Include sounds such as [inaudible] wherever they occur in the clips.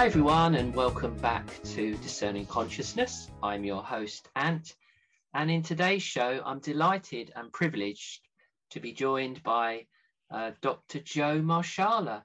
Hi, everyone, and welcome back to Discerning Consciousness. I'm your host, Ant, and in today's show, I'm delighted and privileged to be joined by uh, Dr. Joe Marshala.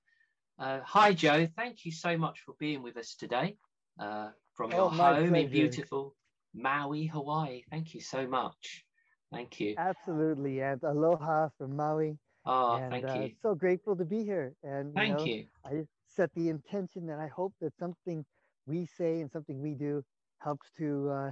Uh, hi, Joe. Thank you so much for being with us today uh, from your oh, home pleasure. in beautiful Maui, Hawaii. Thank you so much. Thank you. Absolutely, and aloha from Maui. Oh, and, thank uh, you. So grateful to be here. And thank you. Know, you. I set the intention that I hope that something we say and something we do helps to uh,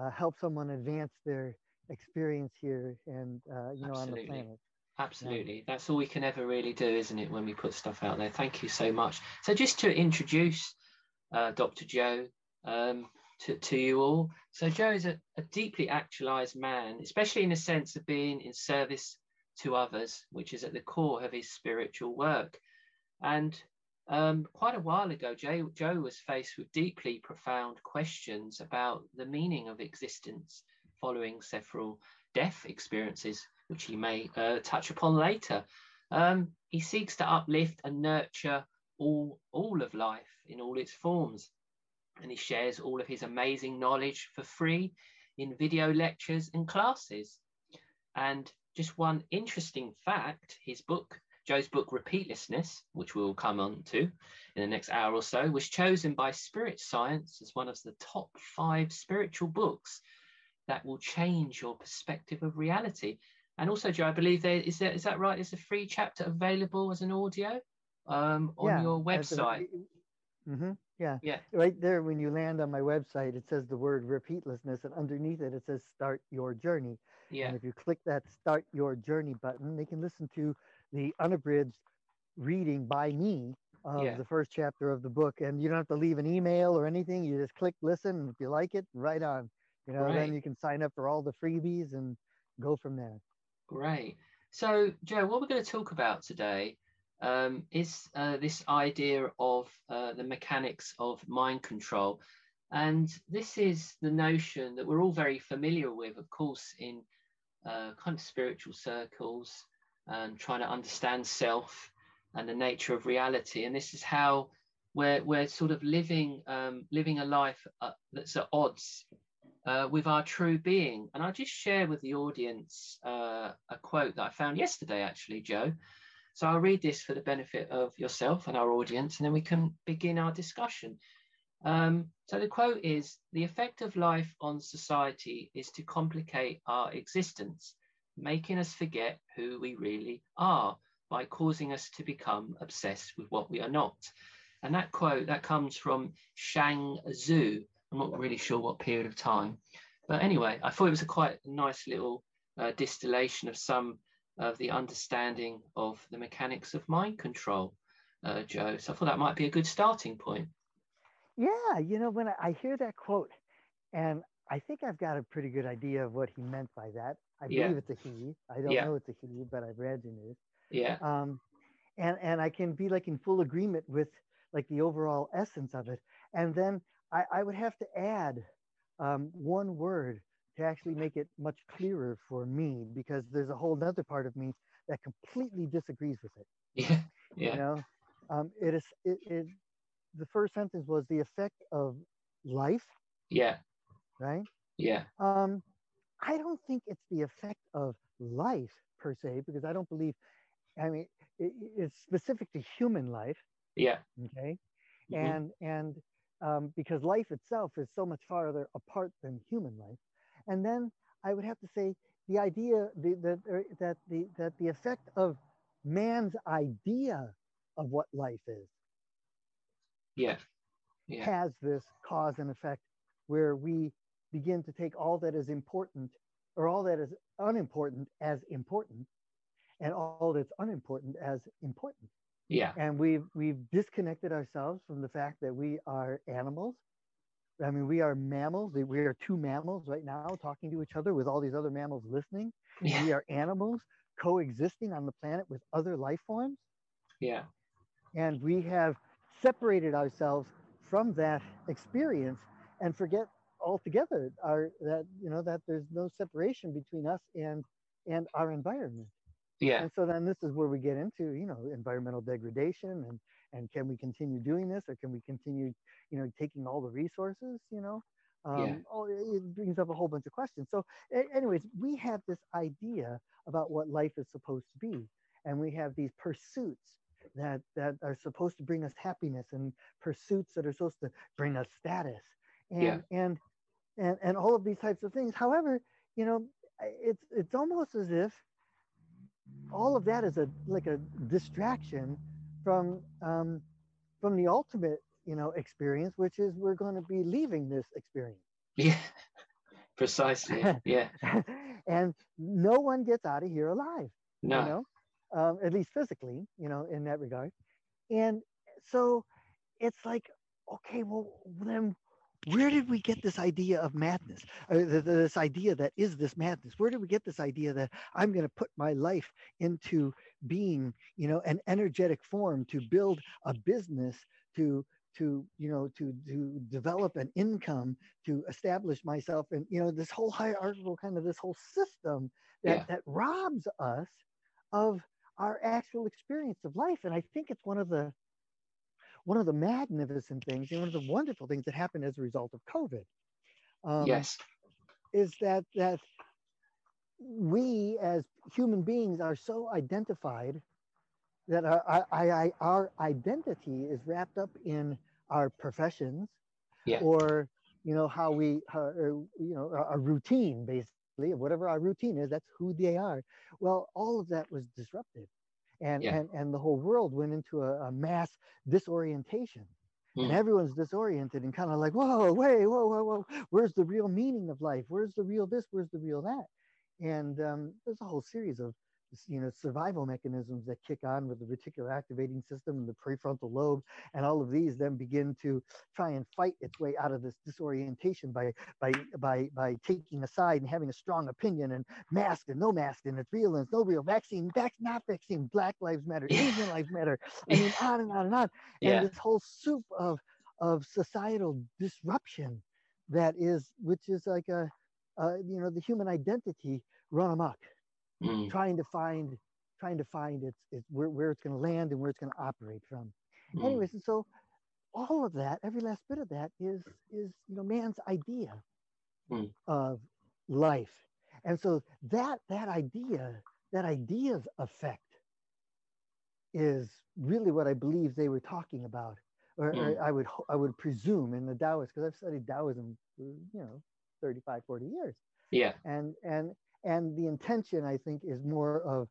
uh, help someone advance their experience here and uh, you know Absolutely. on the planet. Absolutely. Yeah. That's all we can ever really do, isn't it, when we put stuff out there? Thank you so much. So, just to introduce uh, Dr. Joe um, to, to you all. So, Joe is a, a deeply actualized man, especially in the sense of being in service to others, which is at the core of his spiritual work. And um, quite a while ago, Joe, Joe was faced with deeply profound questions about the meaning of existence following several death experiences, which he may uh, touch upon later. Um, he seeks to uplift and nurture all, all of life in all its forms. And he shares all of his amazing knowledge for free in video lectures and classes. And just one interesting fact his book, Joe's book, Repeatlessness, which we'll come on to in the next hour or so, was chosen by Spirit Science as one of the top five spiritual books that will change your perspective of reality. And also, Joe, I believe there is there is that right? There's a free chapter available as an audio um, on yeah, your website. Mm-hmm. Yeah. Yeah. Right there, when you land on my website, it says the word repeatlessness, and underneath it, it says start your journey. Yeah. And if you click that start your journey button, they can listen to the unabridged reading by me of yeah. the first chapter of the book. And you don't have to leave an email or anything. You just click listen. And if you like it, right on. You know, right. then you can sign up for all the freebies and go from there. Great. So, Joe, what we're going to talk about today um, is uh, this idea of uh, the mechanics of mind control. And this is the notion that we're all very familiar with, of course, in uh, kind of spiritual circles and trying to understand self and the nature of reality. And this is how we're, we're sort of living, um, living a life uh, that's at odds uh, with our true being. And I'll just share with the audience uh, a quote that I found yesterday, actually, Joe. So I'll read this for the benefit of yourself and our audience, and then we can begin our discussion. Um, so the quote is The effect of life on society is to complicate our existence, making us forget who we really are by causing us to become obsessed with what we are not. And that quote that comes from Chuang Tzu. I'm not really sure what period of time, but anyway, I thought it was a quite nice little uh, distillation of some of the understanding of the mechanics of mind control, uh, Joe. So I thought that might be a good starting point. Yeah, you know, when I hear that quote, and I think I've got a pretty good idea of what he meant by that. I yeah. believe it's a he. I don't yeah. know it's a he, but I've read in it. Yeah. Um, and and I can be like in full agreement with like the overall essence of it. And then I, I would have to add um, one word to actually make it much clearer for me because there's a whole other part of me that completely disagrees with it. Yeah. [laughs] Yeah. You know, um, it is it, it the first sentence was the effect of life. Yeah. Right? Yeah. Um, I don't think it's the effect of life per se, because I don't believe, I mean, it, it's specific to human life. Yeah. Okay. Mm-hmm. And, and, um, because life itself is so much farther apart than human life. And then I would have to say the idea the, the, that, the, that the effect of man's idea of what life is yeah. yeah. has this cause and effect where we begin to take all that is important or all that is unimportant as important and all that's unimportant as important. Yeah. And we've we've disconnected ourselves from the fact that we are animals. I mean, we are mammals. We are two mammals right now talking to each other with all these other mammals listening. Yeah. We are animals coexisting on the planet with other life forms. Yeah. And we have separated ourselves from that experience and forget altogether our that you know that there's no separation between us and and our environment. Yeah. And so then this is where we get into you know environmental degradation and and can we continue doing this or can we continue you know taking all the resources you know? Um, yeah. oh, it brings up a whole bunch of questions. So anyways we have this idea about what life is supposed to be. And we have these pursuits that that are supposed to bring us happiness and pursuits that are supposed to bring us status. And yeah. and and and all of these types of things. However you know it's it's almost as if all of that is a like a distraction from um, from the ultimate you know experience which is we're going to be leaving this experience. Yeah. [laughs] Precisely. Yeah. [laughs] And no one gets out of here alive no you know um, at least physically you know in that regard. And so it's like okay well then where did we get this idea of madness? Uh, this idea that is this madness? Where did we get this idea that i'm going to put my life into being you know an energetic form to build a business to to you know to to develop an income to establish myself and you know this whole hierarchical kind of this whole system that yeah. that robs us of our actual experience of life. And i think it's one of the one of the magnificent things and one of the wonderful things that happened as a result of COVID. Um, yes. Is that that we as human beings are so identified that our, our, our identity is wrapped up in our professions yeah. or you know how we how, you know a routine basically whatever our routine is that's who they are well all of that was disrupted and yeah. and and the whole world went into a, a mass disorientation mm. and everyone's disoriented and kind of like whoa wait whoa whoa whoa where's the real meaning of life where's the real this where's the real that and um, there's a whole series of you know survival mechanisms that kick on with the reticular activating system and the prefrontal lobe and all of these then begin to try and fight its way out of this disorientation by by by by taking a side and having a strong opinion and mask and no mask and it's real and it's no real vaccine back not vaccine black lives matter asian lives matter [laughs] i mean on and on and on. Yeah. and this whole soup of of societal disruption that is which is like a uh, you know the human identity run amok mm. trying to find trying to find its, its where, where it's going to land and where it's going to operate from. Mm. Anyways, and so all of that, every last bit of that is is you know man's idea mm. of life, and so that that idea that idea's effect is really what I believe they were talking about, or, mm. or I would I would presume in the Taoist because I've studied Taoism for you know 35, 40 years. Yeah. And and and the intention i think is more of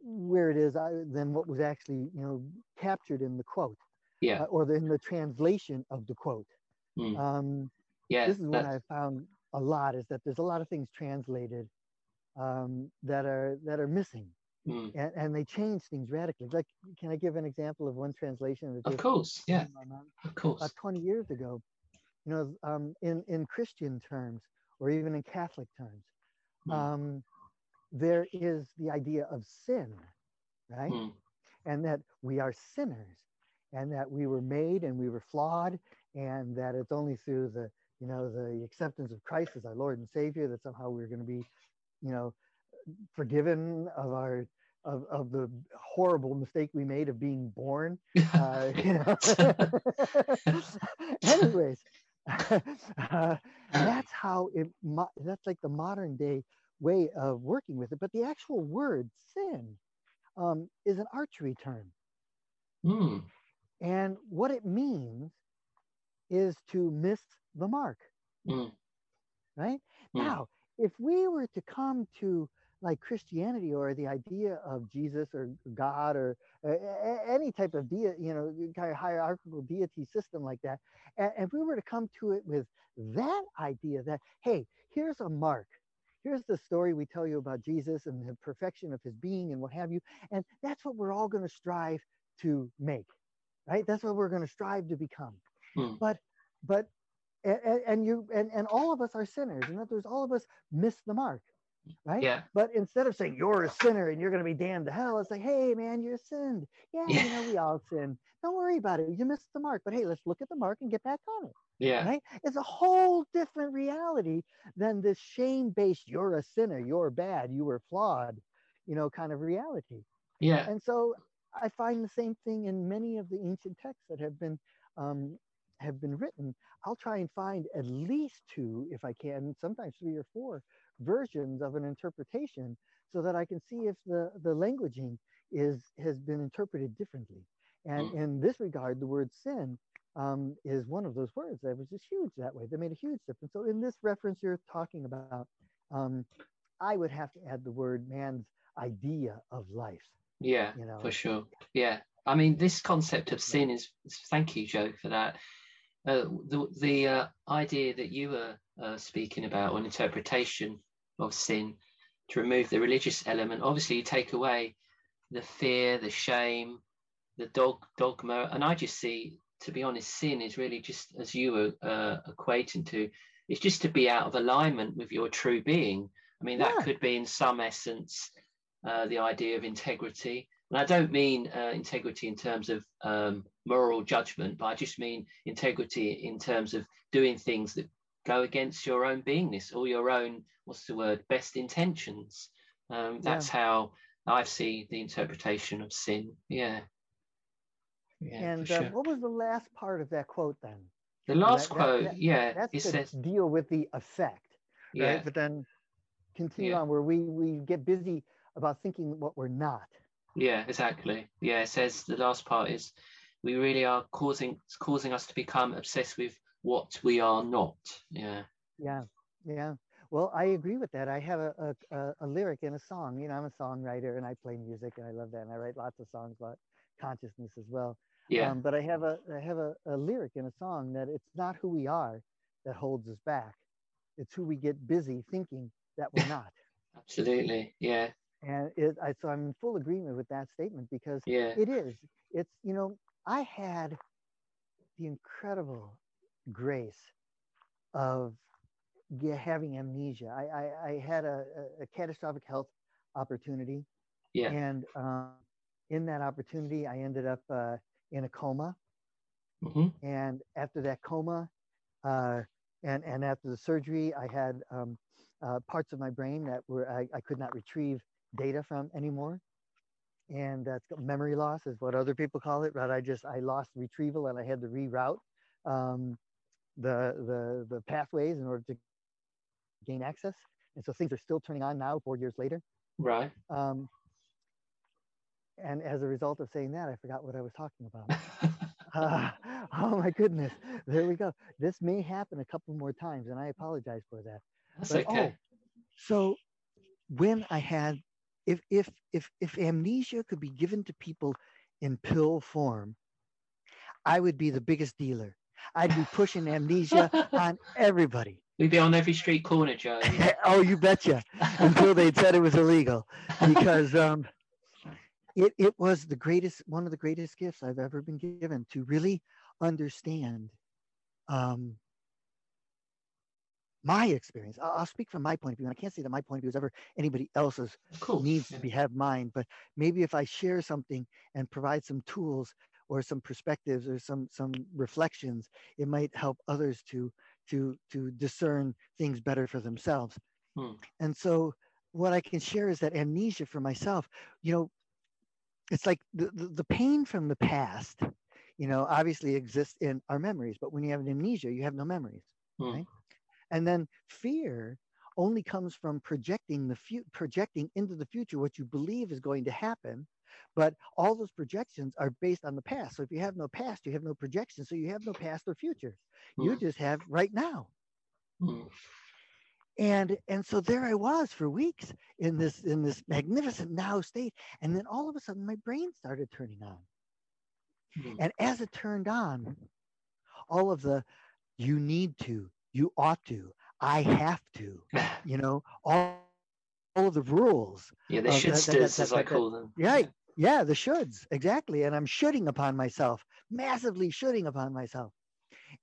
where it is uh, than what was actually you know captured in the quote yeah. uh, or in the translation of the quote. Mm. um yeah this is what i found a lot is that there's a lot of things translated um that are that are missing. Mm. and, and they change things radically. Like can i give an example of one translation of course yeah. of course. About 20 years ago you know um in in christian terms or even in catholic terms Hmm. um, there is the idea of sin, right? Mm. And that we are sinners and that we were made and we were flawed and that it's only through the, you know, the acceptance of Christ as our Lord and Savior that somehow we're going to be, you know, forgiven of our of, of the horrible mistake we made of being born. [laughs] Uh, [laughs] you know. [laughs] Anyways, uh, [laughs] that's how it. That's like the modern day way of working with it. But the actual word sin um, is an archery term. Mm. And what it means is to miss the mark. Mm. Right? Mm. Now, if we were to come to like Christianity or the idea of Jesus or God or uh, any type of deity, you know, kind of hierarchical deity system like that, and if we were to come to it with that idea that, hey, here's a mark here's the story we tell you about Jesus and the perfection of his being and what have you. And that's what we're all going to strive to make, right? That's what we're going to strive to become. Hmm. But, but, and, and you, and, and all of us are sinners. And that there's all of us miss the mark, right? Yeah. But instead of saying you're a sinner and you're going to be damned to hell, it's like, hey, man, you're sinned. Yeah, yeah, you know, we all sin. Don't worry about it. You missed the mark. But hey, let's look at the mark and get back on it. Yeah. Right? It's a whole different reality than this shame based, you're a sinner, you're bad, you were flawed, you know, kind of reality. Yeah. And so I find the same thing in many of the ancient texts that have been um, have been written. I'll try and find at least two, if I can, sometimes three or four versions of an interpretation, so that I can see if the the languaging is has been interpreted differently. And mm. in this regard, the word sin um, is one of those words that was just huge that way. That made a huge difference. So in this reference you're talking about, um, I would have to add the word man's idea of life. Yeah, you know? for sure. Yeah. I mean, this concept of sin is, thank you, Joe, for that. Uh, the the uh, idea that you were uh, speaking about, or an interpretation of sin, to remove the religious element, obviously you take away the fear, the shame, the dog dogma, and I just see, to be honest, sin is really just as you were uh, equating to, it's just to be out of alignment with your true being. I mean, that yeah. could be in some essence uh, the idea of integrity. And I don't mean uh, integrity in terms of um, moral judgment, but I just mean integrity in terms of doing things that go against your own beingness or your own, what's the word, best intentions. Um, that's yeah. how I see the interpretation of sin. Yeah. yeah and uh, what was the last part of that quote then? The last that, quote, that, that, yeah, that's it says deal with the effect, right? Yeah. But then continue yeah. on where we we get busy about thinking what we're not. Yeah, exactly. Yeah, it says the last part is we really are causing causing us to become obsessed with what we are not. Yeah. Yeah. Yeah. Well, I agree with that. I have a, a, a, lyric in a song. You know, I'm a songwriter and I play music and I love that. And I write lots of songs about consciousness as well. Yeah. Um, but I have a I have a, a lyric in a song that it's not who we are that holds us back. It's who we get busy thinking that we're not. [laughs] Absolutely. Yeah. And it, I, so I'm in full agreement with that statement because yeah. it is. It's you know I had the incredible grace of having amnesia. I, I, I had a, a, catastrophic health opportunity. Yeah. And um, in that opportunity, I ended up uh, in a coma. Mm-hmm. And after that coma, uh, and, and after the surgery, I had um, uh, parts of my brain that were I, I could not retrieve data from anymore. And that's memory loss is what other people call it. But I just I lost retrieval and I had to reroute um, the the the pathways in order to gain access. And so things are still turning on now, four years later. Right. Um, and as a result of saying that, I forgot what I was talking about. [laughs] uh, oh my goodness. There we go. This may happen a couple more times, and I apologize for that. That's but, okay. Oh, so when I had, if if if if amnesia could be given to people in pill form, I would be the biggest dealer. I'd be pushing amnesia [laughs] on everybody. We'd be on every street corner, Joe. [laughs] oh, you betcha. Until they said it was illegal, because um, it it was the greatest, one of the greatest gifts I've ever been given to really understand um, my experience. I'll, I'll, speak from my point of view, and I can't say that my point of view is ever anybody else's needs yeah. to be have mine. But maybe if I share something and provide some tools or some perspectives or some some reflections it might help others to to to discern things better for themselves hmm. and so what i can share is that amnesia for myself you know it's like the, the, the pain from the past you know obviously exists in our memories but when you have an amnesia you have no memories hmm. right and then fear only comes from projecting the fu- projecting into the future what you believe is going to happen but all those projections are based on the past. So if you have no past, you have no projection. So you have no past or future. Mm. You hmm. just have right now. Mm. And and so there I was for weeks in this in this magnificent now state. And then all of a sudden my brain started turning on. Mm. And as it turned on, all of the you need to, you ought to, I have to, [sighs] you know, all all of the rules. Yeah, the shoulds, as I call them. Right, yeah, the shoulds, exactly. And I'm shooting upon myself, massively shooting upon myself.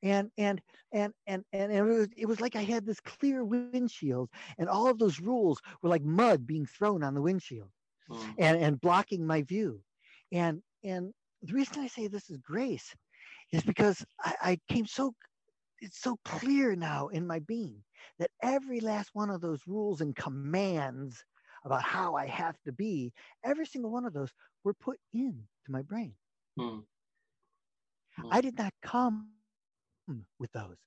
And and and and and it was, it was like I had this clear windshield, and all of those rules were like mud being thrown on the windshield, mm. and and blocking my view. And and the reason I say this is grace is because I, I came so it's so clear now in my being that every last one of those rules and commands about how I have to be, every single one of those were put into my brain. Mm. Mm. I did not come with those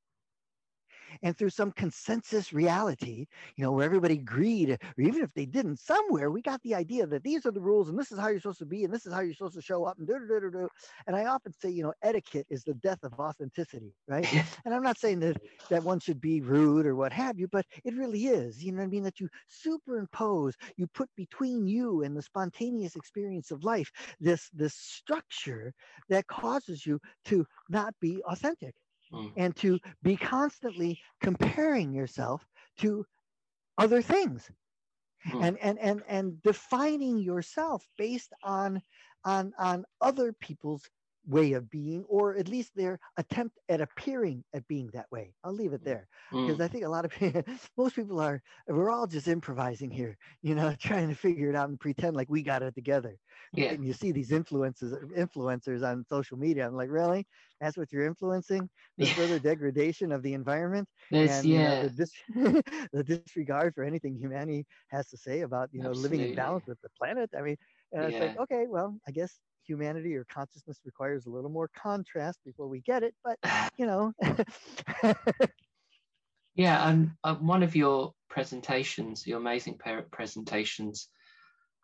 and through some consensus reality, you know, where everybody agreed, or even if they didn't, somewhere we got the idea that these are the rules and this is how you're supposed to be and this is how you're supposed to show up and do do do do. And I often say, you know, etiquette is the death of authenticity, right? [laughs] and I'm not saying that that one should be rude or what have you, but it really is. You know what I mean? That you superimpose, you put between you and the spontaneous experience of life this this structure that causes you to not be authentic mm. and to be constantly comparing yourself to other things mm. and, and and and defining yourself based on on on other people's way of being or at least their attempt at appearing at being that way i'll leave it there mm. because i think a lot of people [laughs] most people are we're all just improvising here you know [laughs] trying to figure it out and pretend like we got it together yeah. and you see these influences influencers on social media i'm like really that's what you're influencing the yeah. further degradation of the environment There's, and yeah. You know, the, dis- [laughs] the, disregard for anything humanity has to say about you know Absolutely. living in balance with the planet i mean and yeah. it's like okay well i guess humanity or consciousness requires a little more contrast before we get it but [sighs] you know [laughs] yeah and uh, one of your presentations your amazing presentations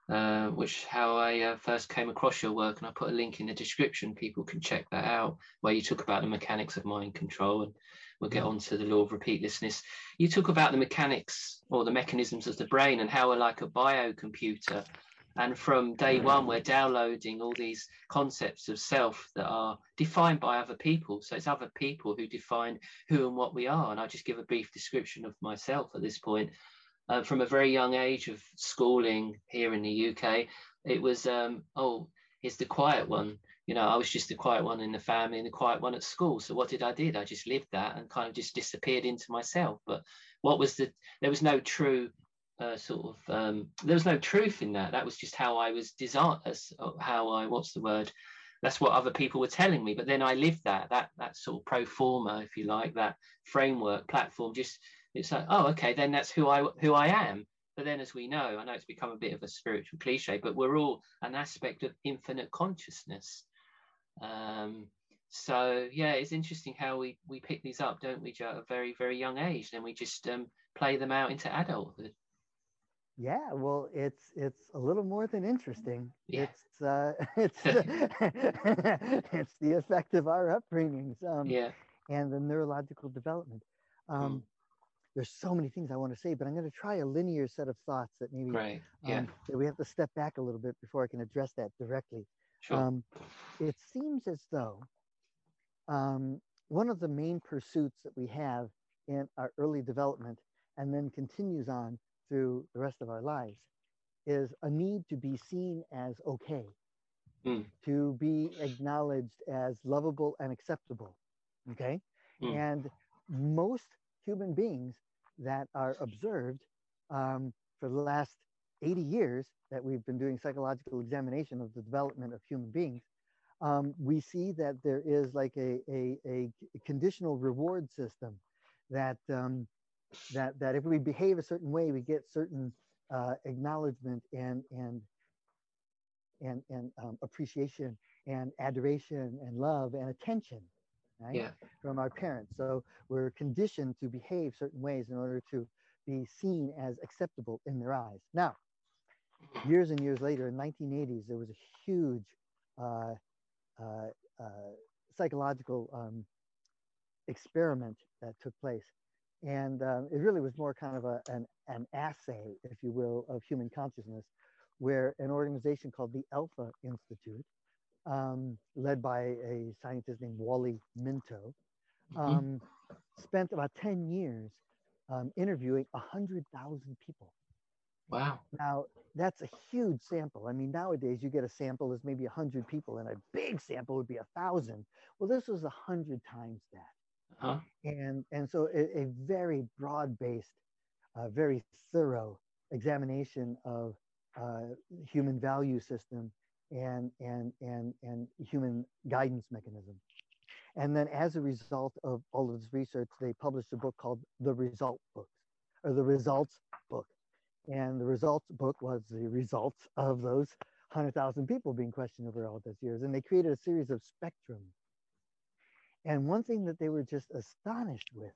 uh, which how I uh, first came across your work, and I put a link in the description. People can check that out, where you talk about the mechanics of mind control, and we'll get on to the law of repeatlessness. You talk about the mechanics or the mechanisms of the brain and how we're like a biocomputer. And from day one, we're downloading all these concepts of self that are defined by other people. So it's other people who define who and what we are. And I'll just give a brief description of myself at this point uh, from a very young age of schooling here in the UK, it was, um, oh, he's the quiet one. You know, I was just the quiet one in the family and the quiet one at school. So what did I did? I just lived that and kind of just disappeared into myself. But what was the? There was no true uh, sort of. Um, there was no truth in that. That was just how I was designed. Uh, how I. What's the word? That's what other people were telling me. But then I lived that. That that sort of pro forma, if you like, that framework platform just it's like, oh, okay, then that's who I who I am. But then, as we know, I know it's become a bit of a spiritual cliche, but we're all an aspect of infinite consciousness. Um, so yeah, it's interesting how we we pick these up, don't we, Joe, at a very very young age, and we just um, play them out into adulthood. Yeah, well, it's it's a little more than interesting. Yeah. It's uh, [laughs] it's [laughs] it's the effect of our upbringings. Um, yeah. And the neurological development. Um, mm there's so many things I want to say, but I'm going to try a linear set of thoughts that maybe right. yeah. Um, that we have to step back a little bit before I can address that directly. Sure. Um, it seems as though um, one of the main pursuits that we have in our early development and then continues on through the rest of our lives is a need to be seen as okay, mm. to be acknowledged as lovable and acceptable. Okay. Mm. And most human beings that are observed um, for the last 80 years that we've been doing psychological examination of the development of human beings, um, we see that there is like a, a, a conditional reward system that, um, that, that if we behave a certain way, we get certain uh, acknowledgement and, and, and, and um, appreciation and adoration and love and attention right? Yeah. From our parents. So we're conditioned to behave certain ways in order to be seen as acceptable in their eyes. Now, years and years later, in 1980s, there was a huge uh, uh, uh, psychological um, experiment that took place. And um, it really was more kind of a, an, an assay, if you will, of human consciousness, where an organization called the Alpha Institute um, led by a scientist named Wally Minto, mm-hmm. um, mm-hmm. spent about 10 years um, interviewing 100,000 people. Wow. Now, that's a huge sample. I mean, nowadays you get a sample as maybe 100 people, and a big sample would be a 1,000. Well, this was 100 times that. Uh-huh. And, and so a, a very broad based, uh, very thorough examination of uh, human value system and, and, and, and human guidance mechanism. And then as a result of all of this research, they published a book called The Result Books or The Results Book. And the results book was the results of those 100,000 people being questioned over all those years. And they created a series of spectrums. And one thing that they were just astonished with,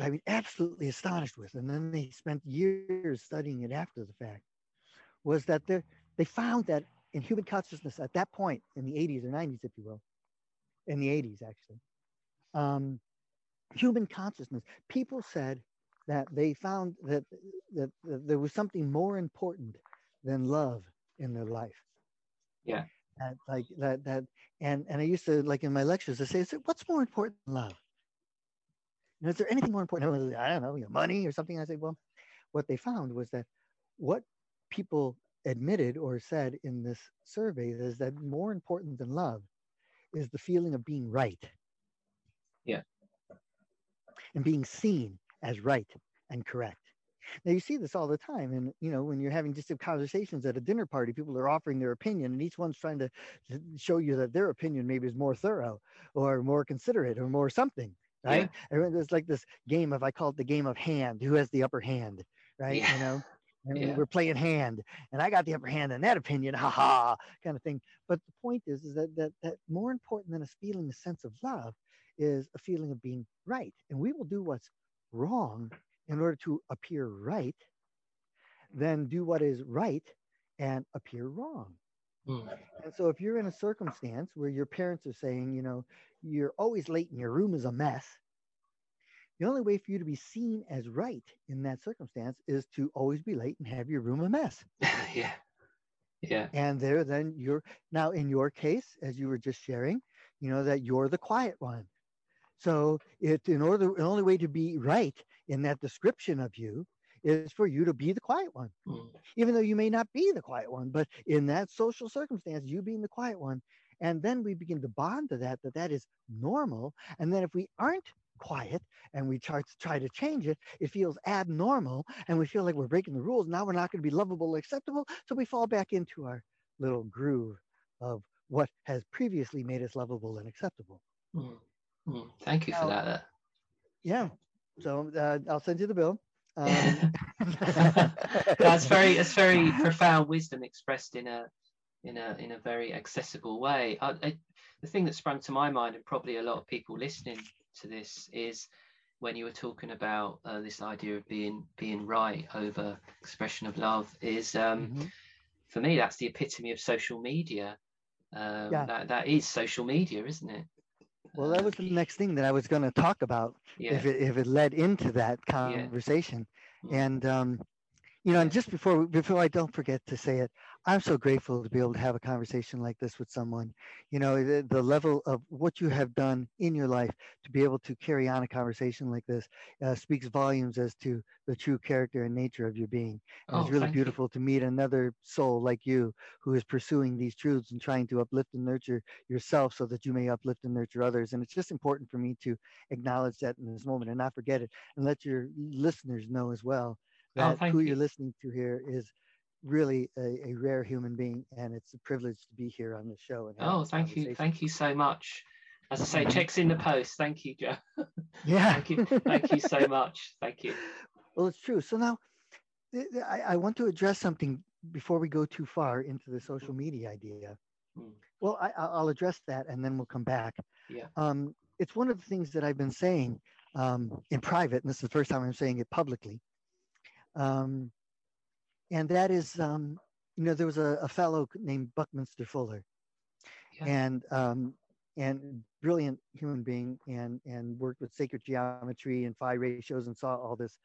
I mean, absolutely astonished with, and then they spent years studying it after the fact, was that they found that in human consciousness at that point in the 80s or 90s, if you will, in the 80s actually, um, human consciousness, people said that they found that, that, that there was something more important than love in their life. Yeah. That, like that that and and I used to like in my lectures I say, what's more important than love? You know, is there anything more important? I don't know, you know, money or something. I say, well, what they found was that what people admitted or said in this survey is that more important than love is the feeling of being right. Yeah. And being seen as right and correct. Now you see this all the time, and you know when you're having just conversations at a dinner party, people are offering their opinion, and each one's trying to show you that their opinion maybe is more thorough, or more considerate, or more something, right? Yeah. There's like this game of I call it the game of hand, who has the upper hand, right? Yeah. You know, and yeah. we're playing hand, and I got the upper hand in that opinion, [laughs] haha, kind of thing. But the point is, is that that that more important than us feeling a sense of love is a feeling of being right, and we will do what's wrong in order to appear right, then do what is right and appear wrong. Mm. And so if you're in a circumstance where your parents are saying, you know, you're always late and your room is a mess, the only way for you to be seen as right in that circumstance is to always be late and have your room a mess. [laughs] yeah. Yeah. And there then you're now in your case, as you were just sharing, you know, that you're the quiet one. So it in order the only way to be right in that description of you is for you to be the quiet one. Mm. Even though you may not be the quiet one, but in that social circumstance, you being the quiet one. And then we begin to bond to that, that that is normal. And then if we aren't quiet and we try to try to change it, it feels abnormal and we feel like we're breaking the rules. Now we're not going to be lovable, acceptable. So we fall back into our little groove of what has previously made us lovable and acceptable. Mm. Mm, thank you for that. Yeah. So uh, I'll send you the bill. Um, [laughs] that's very that's very profound wisdom expressed in a in a in a very accessible way. I, I, the thing that sprung to my mind, and probably a lot of people listening to this, is when you were talking about uh, this idea of being being right over expression of love. Is um, mm-hmm. for me that's the epitome of social media. Um, yeah. that, that is social media, isn't it? Well, that was the next thing that I was going to talk about yeah. if it if it led into that conversation, yeah. Mm. and um, you know, and just before before I don't forget to say it, I'm so grateful to be able to have a conversation like this with someone. You know, the, the, level of what you have done in your life to be able to carry on a conversation like this uh, speaks volumes as to the true character and nature of your being. Oh, it's really beautiful you. to meet another soul like you who is pursuing these truths and trying to uplift and nurture yourself so that you may uplift and nurture others. And it's just important for me to acknowledge that in this moment and not forget it and let your listeners know as well that oh, who you. you're listening to here is really a, a, rare human being, and it's a privilege to be here on the show. And oh, thank you, thank you so much. As I say, checks in the post. Thank you, Joe. [laughs] Yeah. thank you, thank you so much. Thank you. Well, it's true. So now, I, I want to address something before we go too far into the social media idea. Hmm. Well, I, will address that, and then we'll come back. Yeah. Um, it's one of the things that I've been saying um, in private, and this is the first time I'm saying it publicly. Um, and that is, um, you know, there was a, a fellow named Buckminster Fuller, yeah. and um, and brilliant human being, and and worked with sacred geometry and phi ratios, and saw all this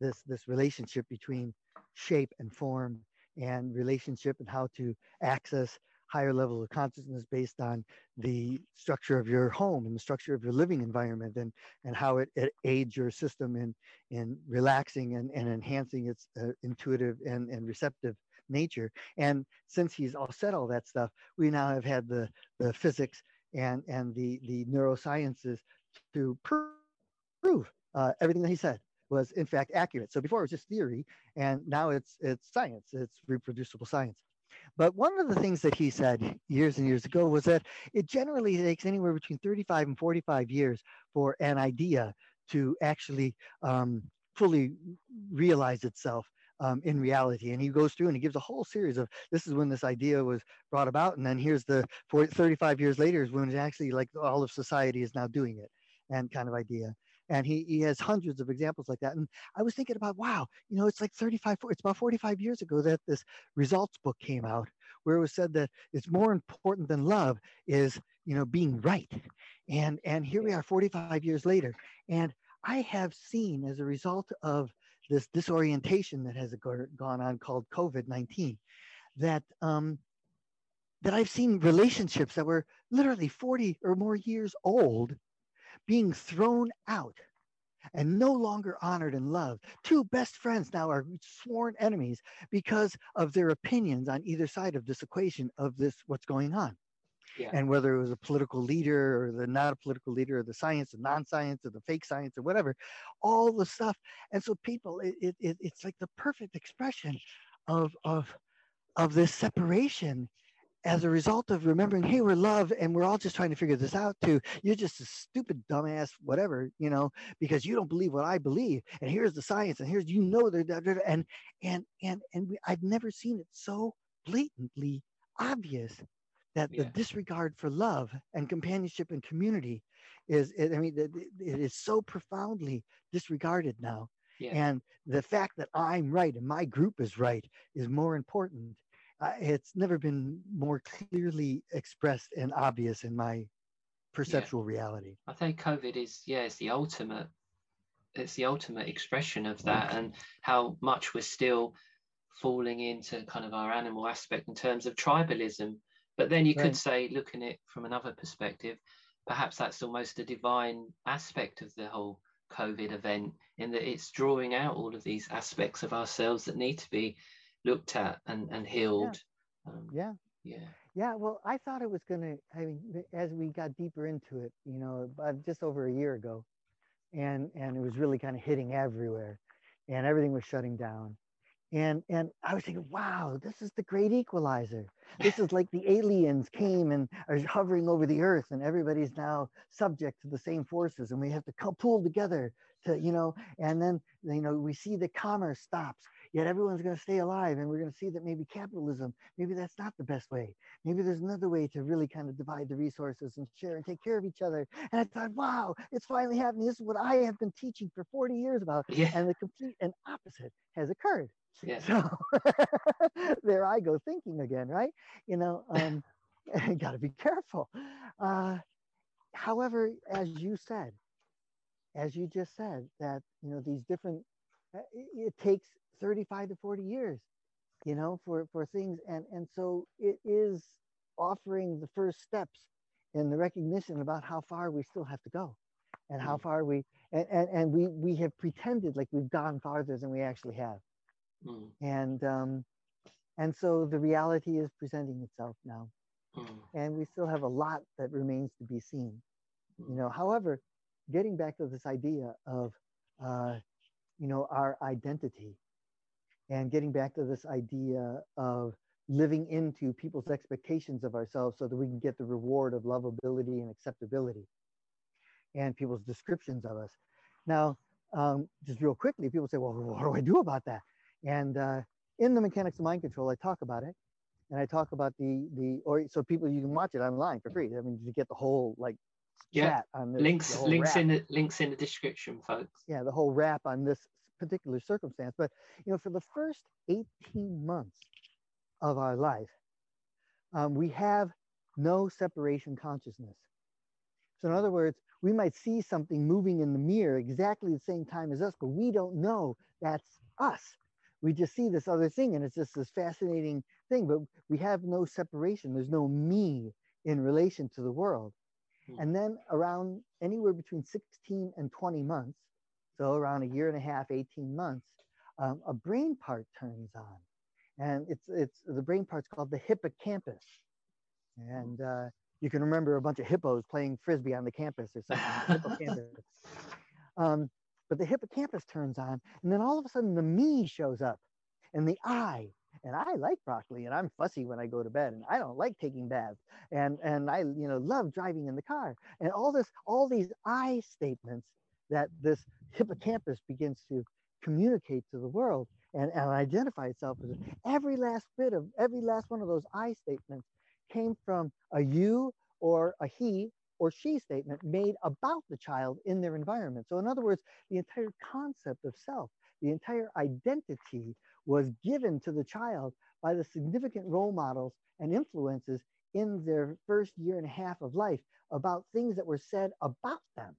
this this relationship between shape and form, and relationship and how to access higher level of consciousness based on the structure of your home and the structure of your living environment and, and how it, it aids your system in, in relaxing and, and enhancing its uh, intuitive and, and receptive nature. And since he's all said all that stuff, we now have had the, the physics and, and the, the neurosciences to prove uh, everything that he said was in fact accurate. So before it was just theory, and now it's it's science. It's reproducible science. But one of the things that he said years and years ago was that it generally takes anywhere between 35 and 45 years for an idea to actually um, fully realize itself um, in reality. And he goes through and he gives a whole series of this is when this idea was brought about, and then here's the 40, 35 years later is when it's actually like all of society is now doing it, and kind of idea. And he, he has hundreds of examples like that. And I was thinking about, wow, you know, it's like 35, it's about 45 years ago that this results book came out, where it was said that it's more important than love is, you know, being right. And and here we are 45 years later. And I have seen as a result of this disorientation that has gone on called COVID 19, that, um, that I've seen relationships that were literally 40 or more years old being thrown out and no longer honored and loved. Two best friends now are sworn enemies because of their opinions on either side of this equation of this what's going on yeah. and whether it was a political leader or the not a political leader or the science and non-science or the fake science or whatever all the stuff and so people it, it, it's like the perfect expression of of of this separation as a result of remembering, hey, we're love and we're all just trying to figure this out to you're just a stupid dumbass, whatever, you know, because you don't believe what I believe. And here's the science, and here's you know that and and and and we, I've never seen it so blatantly obvious that yeah. the disregard for love and companionship and community is i mean it, it is so profoundly disregarded now yeah. and the fact that i'm right and my group is right is more important uh, it's never been more clearly expressed and obvious in my perceptual yeah. reality i think covid is yeah it's the ultimate it's the ultimate expression of that and how much we're still falling into kind of our animal aspect in terms of tribalism but then you right. could say, looking at it from another perspective, perhaps that's almost a divine aspect of the whole COVID event, in that it's drawing out all of these aspects of ourselves that need to be looked at and, and healed. Yeah. Um, yeah. Yeah. Yeah. Well, I thought it was going to, I mean, as we got deeper into it, you know, just over a year ago, and, and it was really kind of hitting everywhere and everything was shutting down and and I was thinking, wow, this is the great equalizer. This is like the aliens came and are hovering over the earth, and everybody's now subject to the same forces, and we have to pull together to, you know, and then you know we see the commerce stops, yet everyone's going to stay alive, and we're going to see that maybe capitalism, maybe that's not the best way. Maybe there's another way to really kind of divide the resources and share and take care of each other. And I thought, wow, it's finally happening. This is what I have been teaching for 40 years about, yeah. and the complete and opposite has occurred. Yeah. So [laughs] there I go thinking again, right? You know, um, [laughs] [laughs] got to be careful. Uh, however, as you said, as you just said, that you know these different, it takes 35 to 40 years, you know, for for things, and and so it is offering the first steps in the recognition about how far we still have to go, and how mm. far we and and, and we we have pretended like we've gone farther than we actually have Mm. And um, and so the reality is presenting itself now. Mm. And we still have a lot that remains to be seen. Mm. You know, however, getting back to this idea of uh, you know our identity and getting back to this idea of living into people's expectations of ourselves so that we can get the reward of lovability and acceptability and people's descriptions of us. Now, um, just real quickly, people say, well, what do I do about that? And uh, in the mechanics of mind control, I talk about it, and I talk about the the or so people you can watch it online for free. I mean, you get the whole like yeah on this, links links rap. in the links in the description, folks. Yeah, the whole wrap on this particular circumstance. But you know, for the first 18 months of our life, um, we have no separation consciousness. So in other words, we might see something moving in the mirror exactly the same time as us, but we don't know that's us we just see this other thing and it's just this fascinating thing but we have no separation there's no me in relation to the world hmm. and then around anywhere between 16 and 20 months so around a year and a half 18 months um, a brain part turns on and it's it's the brain part's called the hippocampus and uh, you can remember a bunch of hippos playing frisbee on the campus or something [laughs] um, but the hippocampus turns on, and then all of a sudden the me shows up and the I. And I like broccoli and I'm fussy when I go to bed and I don't like taking baths and, and I you know love driving in the car. And all this, all these I statements that this hippocampus begins to communicate to the world and, and identify itself as every last bit of every last one of those I statements came from a you or a he or she statement made about the child in their environment. So, in other words, the entire concept of self, the entire identity was given to the child by the significant role models and influences in their first year and a half of life about things that were said about them.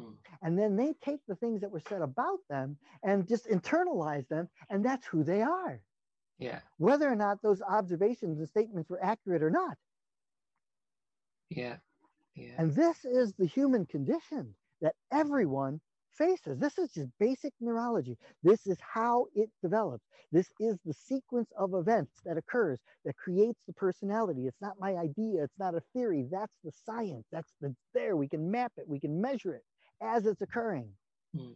Mm. And then they take the things that were said about them and just internalize them, and that's who they are. Yeah. Whether or not those observations and statements were accurate or not. Yeah. Yeah. And this is the human condition that everyone faces. This is just basic neurology. This is how it develops. This is the sequence of events that occurs that creates the personality. It's not my idea. It's not a theory. That's the science. That's the there. We can map it. We can measure it as it's occurring. Mm.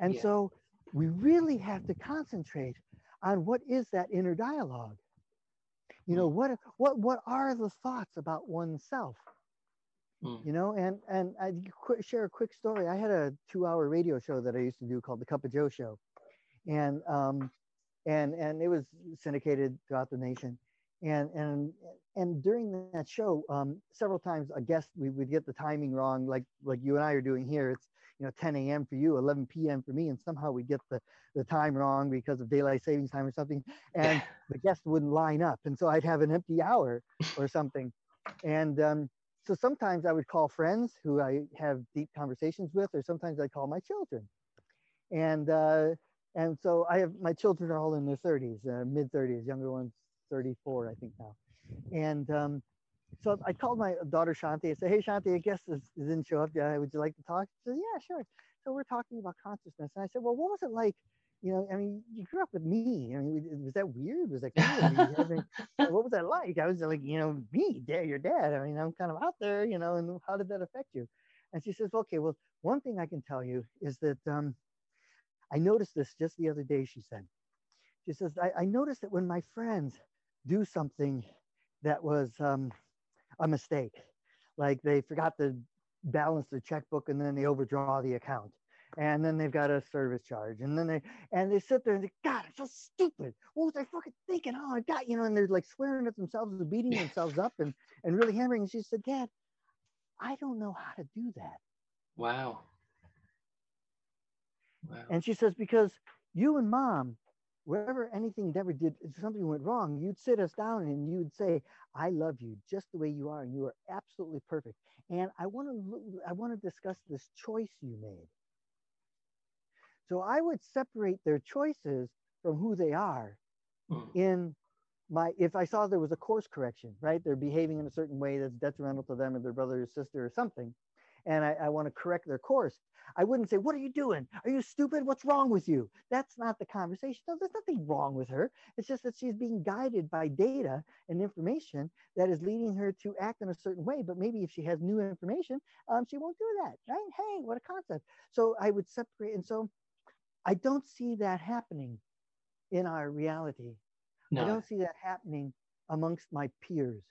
And yeah. so we really have to concentrate on what is that inner dialogue. You know, hmm. what what what are the thoughts about oneself? Mm. You know, and and I qu- share a quick story. I had a two-hour radio show that I used to do called the Cup of Joe Show, and um, and and it was syndicated throughout the nation. And and and during that show, um, several times a guest we would get the timing wrong, like like you and I are doing here. It's you know 10 a.m. for you, 11 p.m. for me, and somehow we get the the time wrong because of daylight savings time or something, and [laughs] the guest wouldn't line up, and so I'd have an empty hour or something, and um, so sometimes I would call friends who I have deep conversations with, or sometimes I call my children. And uh, and so I have my children are all in their 30s, uh, mid 30s, younger ones 34, I think now. And um, so I called my daughter Shanti and said, "Hey Shanti, I guess this didn't show up. Yeah, would you like to talk?" She said, "Yeah, sure." So we're talking about consciousness, and I said, "Well, what was it like you know, I mean, you grew up with me. I mean, was that weird? Was that I [laughs] what was that like? I was like, you know, me, dad, your dad. I mean, I'm kind of out there, you know, and how did that affect you? And she says, okay, well, one thing I can tell you is that um, I noticed this just the other day, she said. She says, I, I noticed that when my friends do something that was um, a mistake, like they forgot to balance their checkbook and then they overdraw the account and then they've got a service charge, and then they and they sit there and they, God, I'm so stupid. What was I fucking thinking? Oh, I got you know, and they're like swearing at themselves and beating themselves up and and really hammering. And she said, Dad, I don't know how to do that. Wow. Wow. And she says, because you and mom, wherever anything ever did, something went wrong, you'd sit us down and you'd say, I love you just the way you are, and you are absolutely perfect. And I want to I want to discuss this choice you made. So I would separate their choices from who they are mm. in my if I saw there was a course correction, right? They're behaving in a certain way that's detrimental to them or their brother or sister or something, and I, I want to correct their course. I wouldn't say, What are you doing? Are you stupid? What's wrong with you? That's not the conversation. No, there's nothing wrong with her. It's just that she's being guided by data and information that is leading her to act in a certain way. But maybe if she has new information, um, she won't do that, right? Hey, what a concept. So I would separate. And so I don't see that happening in our reality. No. I don't see that happening amongst my peers.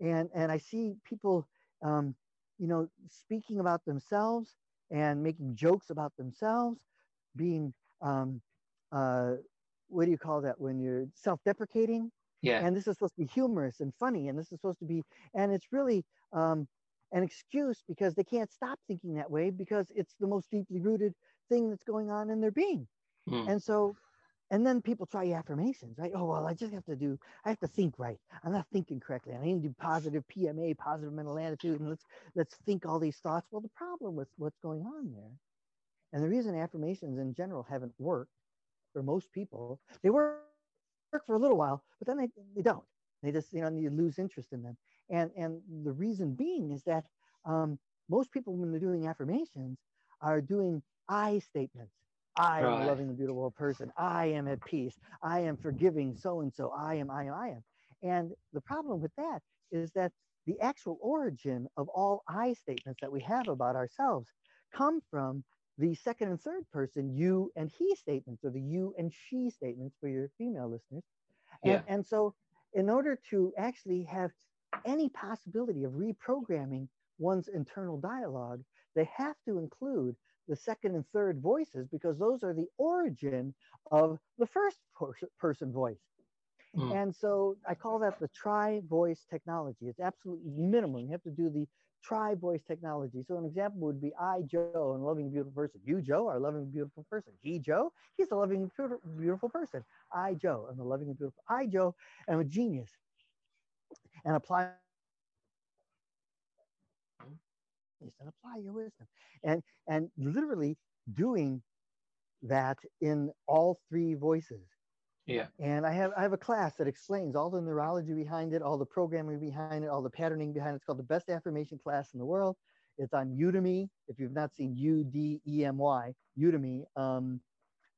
And, and I see people, um, you know, speaking about themselves and making jokes about themselves, being, um, uh, what do you call that when you're self deprecating? Yeah. And this is supposed to be humorous and funny, and this is supposed to be, and it's really um, an excuse because they can't stop thinking that way because it's the most deeply rooted thing that's going on in their being. Mm. And so, and then people try affirmations, right? Oh, well, I just have to do, I have to think right. I'm not thinking correctly. I need to do positive PMA, positive mental attitude, and let's let's think all these thoughts. Well, the problem with what's going on there, and the reason affirmations in general haven't worked for most people, they work, work for a little while, but then they, they don't. They just, you know, you lose interest in them. And and the reason being is that um, most people, when they're doing affirmations, are doing I statements. I right. am a loving and beautiful person. I am at peace. I am forgiving so and so. I am, I am, I am. And the problem with that is that the actual origin of all I statements that we have about ourselves come from the second and third person you and he statements or the you and she statements for your female listeners. And, yeah. and so, in order to actually have any possibility of reprogramming one's internal dialogue, they have to include the second and third voices because those are the origin of the first person voice. Mm. And so I call that the tri voice technology. It's absolutely minimum. You have to do the tri voice technology. So an example would be I, Joe, and loving beautiful person. You, Joe, are a loving beautiful person. He, Joe, he's a loving beautiful person. I, Joe, am a loving and beautiful. I, Joe, am a genius. And apply and apply your wisdom. And and literally doing that in all three voices. Yeah. And I have I have a class that explains all the neurology behind it, all the programming behind it, all the patterning behind it. It's called the best affirmation class in the world. It's on Udemy. If you've not seen U D E M Y, Udemy, um,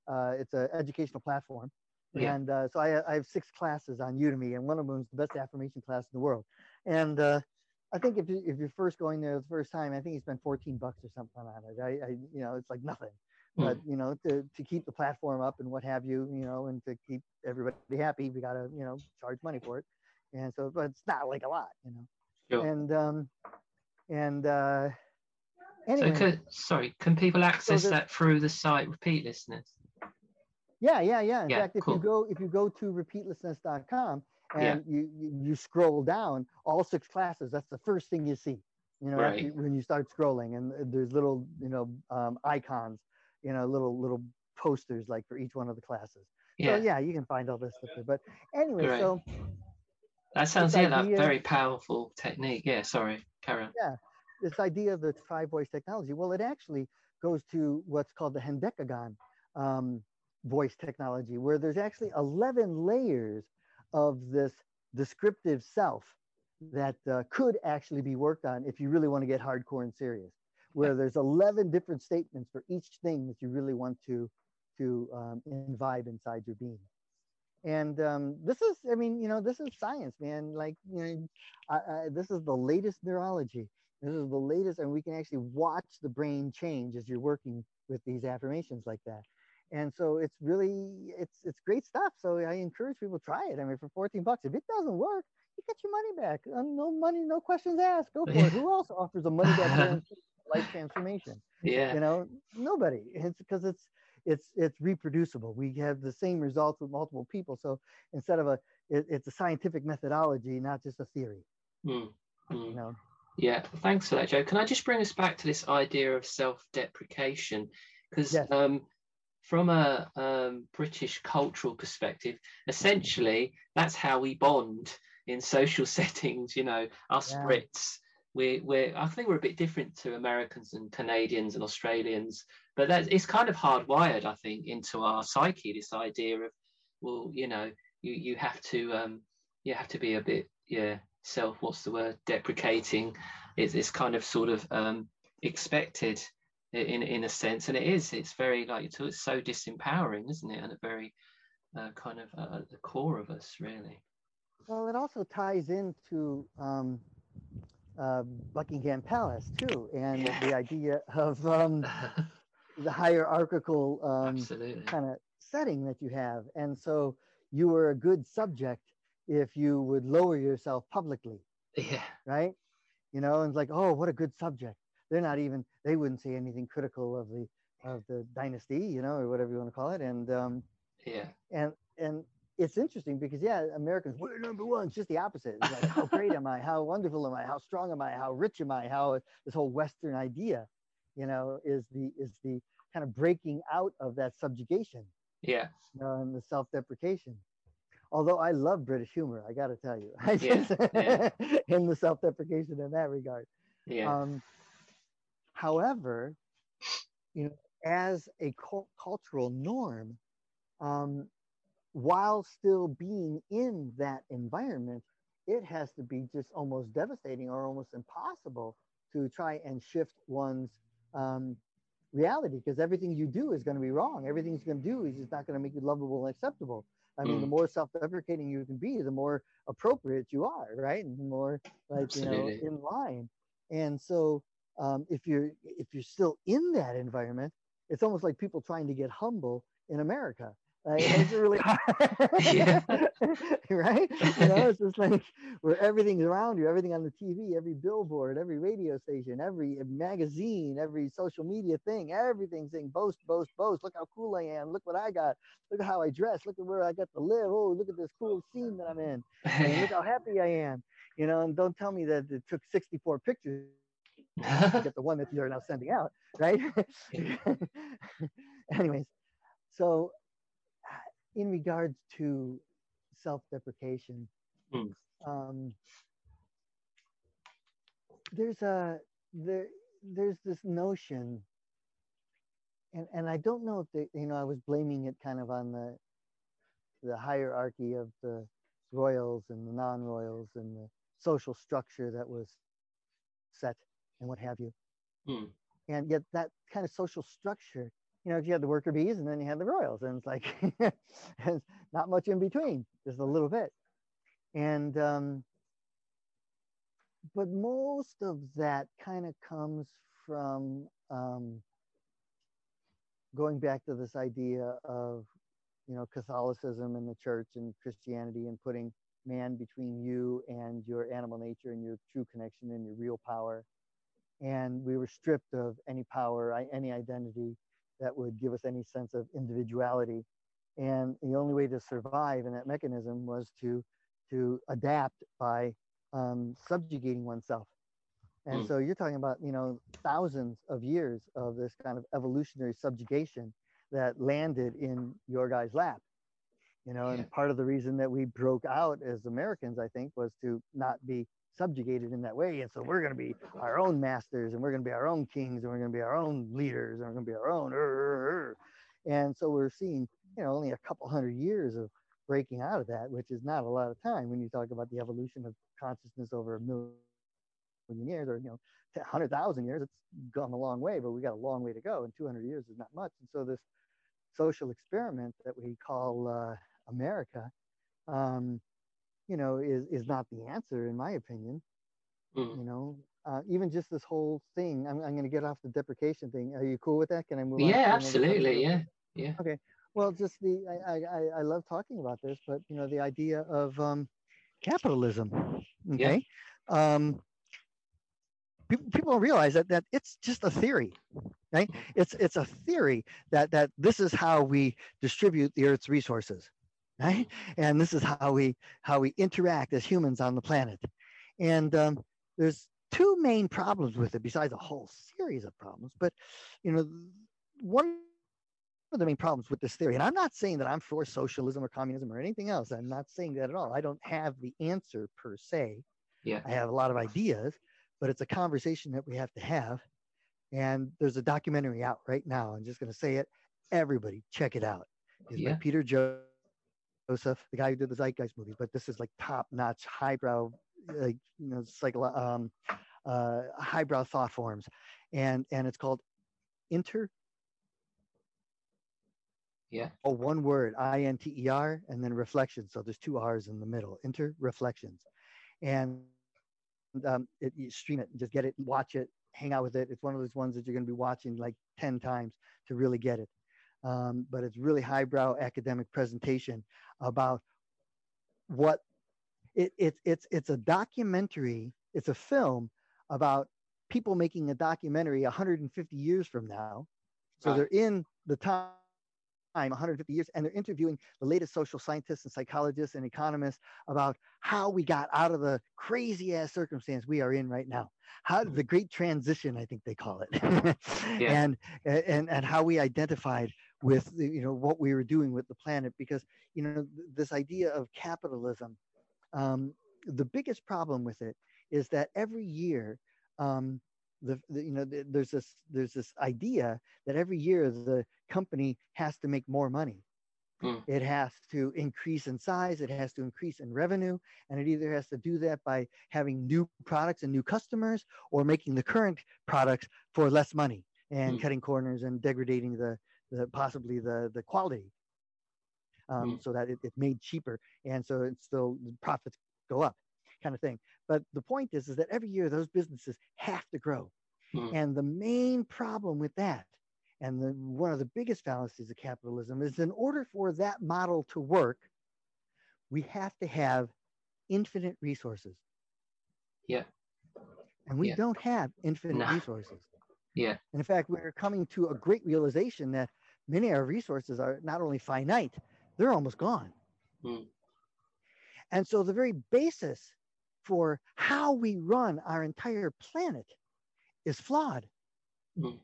uh, it's an educational platform. Yeah. And uh, so I, I, have six classes on Udemy, and one of them is the best affirmation class in the world. And uh, I think if, you, if you're first going there the first time, I think you spend 14 bucks or something on it. I, I you know, it's like nothing but hmm. you know to, to keep the platform up and what have you you know and to keep everybody happy we got to you know charge money for it and so but it's not like a lot you know sure. and um and uh anyway, so could, sorry can people access so that through the site repeatlessness yeah yeah yeah in yeah, fact if cool. you go if you go to repeatlessness.com and yeah. you, you scroll down all six classes that's the first thing you see you know right. when you start scrolling and there's little you know um, icons you know, little little posters like for each one of the classes. Yeah. So yeah, you can find all this stuff there. But anyway, Great. so that sounds yeah, that very powerful technique. Yeah, sorry, Karen. Yeah, this idea of the five voice technology. Well, it actually goes to what's called the Hendecagon um, voice technology, where there's actually 11 layers of this descriptive self that uh, could actually be worked on if you really want to get hardcore and serious where there's 11 different statements for each thing that you really want to to um, imbibe inside your being. And um, this is i mean you know this is science man. Like you know I, I, this is the latest neurology. This is the latest and we can actually watch the brain change as you're working with these affirmations like that and so it's really it's it's great stuff so i encourage people to try it i mean for 14 bucks if it doesn't work you get your money back uh, no money no questions asked go for it [laughs] who else offers a money back [laughs] life transformation. Yeah. You know, nobody. It's because it's it's it's reproducible. We have the same results with multiple people. So instead of a it, it's a scientific methodology, not just a theory. Mm. Mm. You know. Yeah, thanks for that, Joe. Can I just bring us back to this idea of self-deprecation? Because yes. um, from a um, British cultural perspective, essentially that's how we bond in social [laughs] settings. You know, us yeah. Brits we we're I think we're a bit different to Americans and Canadians and Australians, but that it's kind of hardwired, I think, into our psyche. This idea of, well, you know, you you have to um, you have to be a bit yeah self what's the word deprecating. It's it's kind of sort of um, expected in in a sense, and it is. It's very like it's so disempowering, isn't it? And a very uh, kind of uh, the core of us, really. Well, it also ties into um, uh, Buckingham Palace too, and yeah. the idea of um, [laughs] the hierarchical um, kind of setting that you have. And so you were a good subject if you would lower yourself publicly. Yeah. Right. You know, and it's like, oh, what a good subject. They're not even. They wouldn't say anything critical of the of the dynasty, you know, or whatever you want to call it. And um, yeah. And and it's interesting because yeah, Americans we're number one. It's just the opposite. It's like how great am I? How wonderful am I? How strong am I? How rich am I? How this whole Western idea, you know, is the is the kind of breaking out of that subjugation. Yeah. You know, and the self-deprecation. Although I love British humor, I got to tell you, [laughs] I yeah, yeah. [laughs] in the self-deprecation in that regard. Yeah. Um, however, you know, as a cultural norm, um, while still being in that environment, it has to be just almost devastating or almost impossible to try and shift one's um, reality because everything you do is going to be wrong. Everything you're going to do is just not going to make you lovable and acceptable. I mean, mm. the more self-deprecating you can be, the more appropriate you are, right? And the more like Absolutely. you know in line. And so, um, if you're if you're still in that environment, it's almost like people trying to get humble in America Like, it's really [laughs] [laughs] right? You know, it's just like where everything's around you, everything on the TV, every billboard, every radio station, every magazine, every social media thing, everything's saying boast, boast, boast. Look how cool I am. Look what I got. Look at how I dress. Look at where I got to live. Oh, look at this cool scene that I'm in. And look how happy I am. You know, and don't tell me that it took 64 pictures [laughs] get the one that you're now sending out, right? [laughs] Anyways, so in regards to self-deprecation, mm. um, there's a there there's this notion, and and I don't know if they, you know I was blaming it kind of on the the hierarchy of the royals and the non-royals and the social structure that was set and what have you. Mm. And yet that kind of social structure you know, you had the worker bees and then you had the royals, and it's like [laughs] not much in between, just a little bit. And um, but most of that kind of comes from um, going back to this idea of you know Catholicism and the church and Christianity and putting man between you and your animal nature and your true connection and your real power. And we were stripped of any power, any identity, that would give us any sense of individuality. And the only way to survive in that mechanism was to, to adapt by um, subjugating oneself. And mm. so you're talking about, you know, thousands of years of this kind of evolutionary subjugation that landed in your guy's lap. You know, and part of the reason that we broke out as Americans, I think, was to not be subjugated in that way. And so we're going to be our own masters and we're going to be our own kings and we're going to be our own leaders and we're going to be our own. Er, and so we're seeing, you know, only a couple hundred years of breaking out of that, which is not a lot of time when you talk about the evolution of consciousness over a million years or, you know, 100,000 years. It's gone a long way, but we got a long way to go. And 200 years is not much. And so this social experiment that we call uh, America, um, you know, is is not the answer in my opinion. Mm. You know, uh, even just this whole thing. I'm I'm going to get off the deprecation thing. Are you cool with that? Can I move? Yeah, absolutely. Yeah, yeah. Okay. Well, just the I, I I love talking about this, but you know, the idea of um, capitalism. Okay. Yeah. Um, people, people don't realize that that it's just a theory right mm. it's it's a theory that that this is how we distribute the earth's resources right? And this is how we how we interact as humans on the planet. And um, there's two main problems with it, besides a whole series of problems. But you know, one of the main problems with this theory, and I'm not saying that I'm for socialism or communism or anything else. I'm not saying that at all. I don't have the answer per se. Yeah. I have a lot of ideas, but it's a conversation that we have to have. And there's a documentary out right now. I'm just going to say it. Everybody, check it out. It's yeah. by Peter Joe Joseph, the guy who did the Zeitgeist movies, but this is like top notch, highbrow, like you know, it's like um, uh, highbrow thought forms, and and it's called Inter. Yeah. Oh, one word, I N T E R, and then reflection. So there's two R's in the middle. Inter reflections, and um, it, you stream it and just get it, watch it, hang out with it. It's one of those ones that you're going to be watching like ten times to really get it um, but it's really highbrow academic presentation about what it, it, it's it's a documentary it's a film about people making a documentary 150 years from now. So they're in the time 150 years and they're interviewing the latest social scientists and psychologists and economists about how we got out of the crazy ass circumstance we are in right now. How the great transition i think they call it. [laughs] Yeah. and and and how we identified with you know what we were doing with the planet because you know this idea of capitalism um, the biggest problem with it is that every year um, the, the, you know the, there's this there's this idea that every year the company has to make more money mm. it has to increase in size it has to increase in revenue and it either has to do that by having new products and new customers or making the current products for less money and mm. cutting corners and degrading the the possibly the the quality um, mm. so that it, it's made cheaper and so it's still profits go up kind of thing but the point is is that every year those businesses have to grow mm. and the main problem with that and the, one of the biggest fallacies of capitalism is in order for that model to work, we have to have infinite resources. Yeah. And we yeah. don't have infinite no. resources. Yeah. And in fact, we're coming to a great realization that many of our resources are not only finite, they're almost gone. Mm. And so the very basis for how we run our entire planet is flawed. Mm.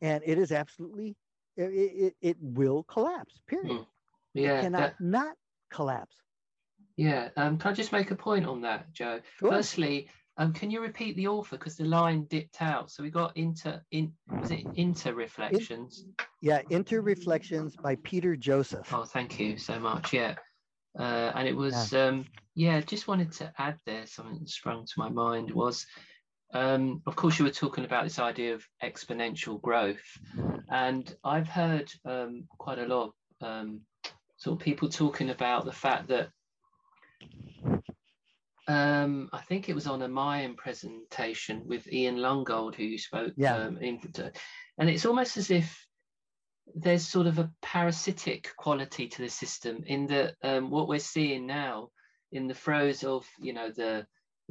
And it is absolutely, it, it, it will collapse, period. Mm. Yeah. It cannot that, not collapse. Yeah. Um, can I just make a point on that, Joe? Sure. Firstly, um, can you repeat the author because the line dipped out? So we got inter in was it inter reflections? In, yeah, inter reflections by Peter Joseph. Oh, thank you so much. Yeah, uh, and it was yeah. Um, yeah. Just wanted to add there something that sprung to my mind was, um, of course, you were talking about this idea of exponential growth, and I've heard um, quite a lot um, sort of people talking about the fact that um, I think it was on a Mayan presentation with Ian Lungold, who you spoke. Yeah. Um, in, and it's almost as if there's sort of a parasitic quality to the system in that um, what we're seeing now, in the throes of you know the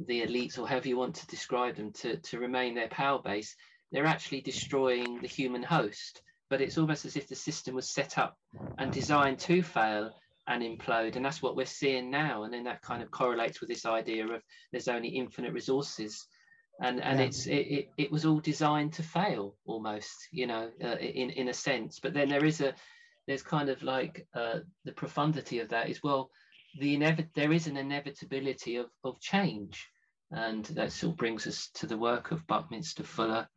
the elites or however you want to describe them to to remain their power base, they're actually destroying the human host. But it's almost as if the system was set up and designed to fail and implode and that's what we're seeing now and then that kind of correlates with this idea of there's only infinite resources. And and yeah. it's it, it, it, was all designed to fail almost you know uh, in in a sense. But then there is a there's kind of like uh, the profundity of that is well the inevit- there is an inevitability of of change. And that sort of brings us to the work of buckminster fuller.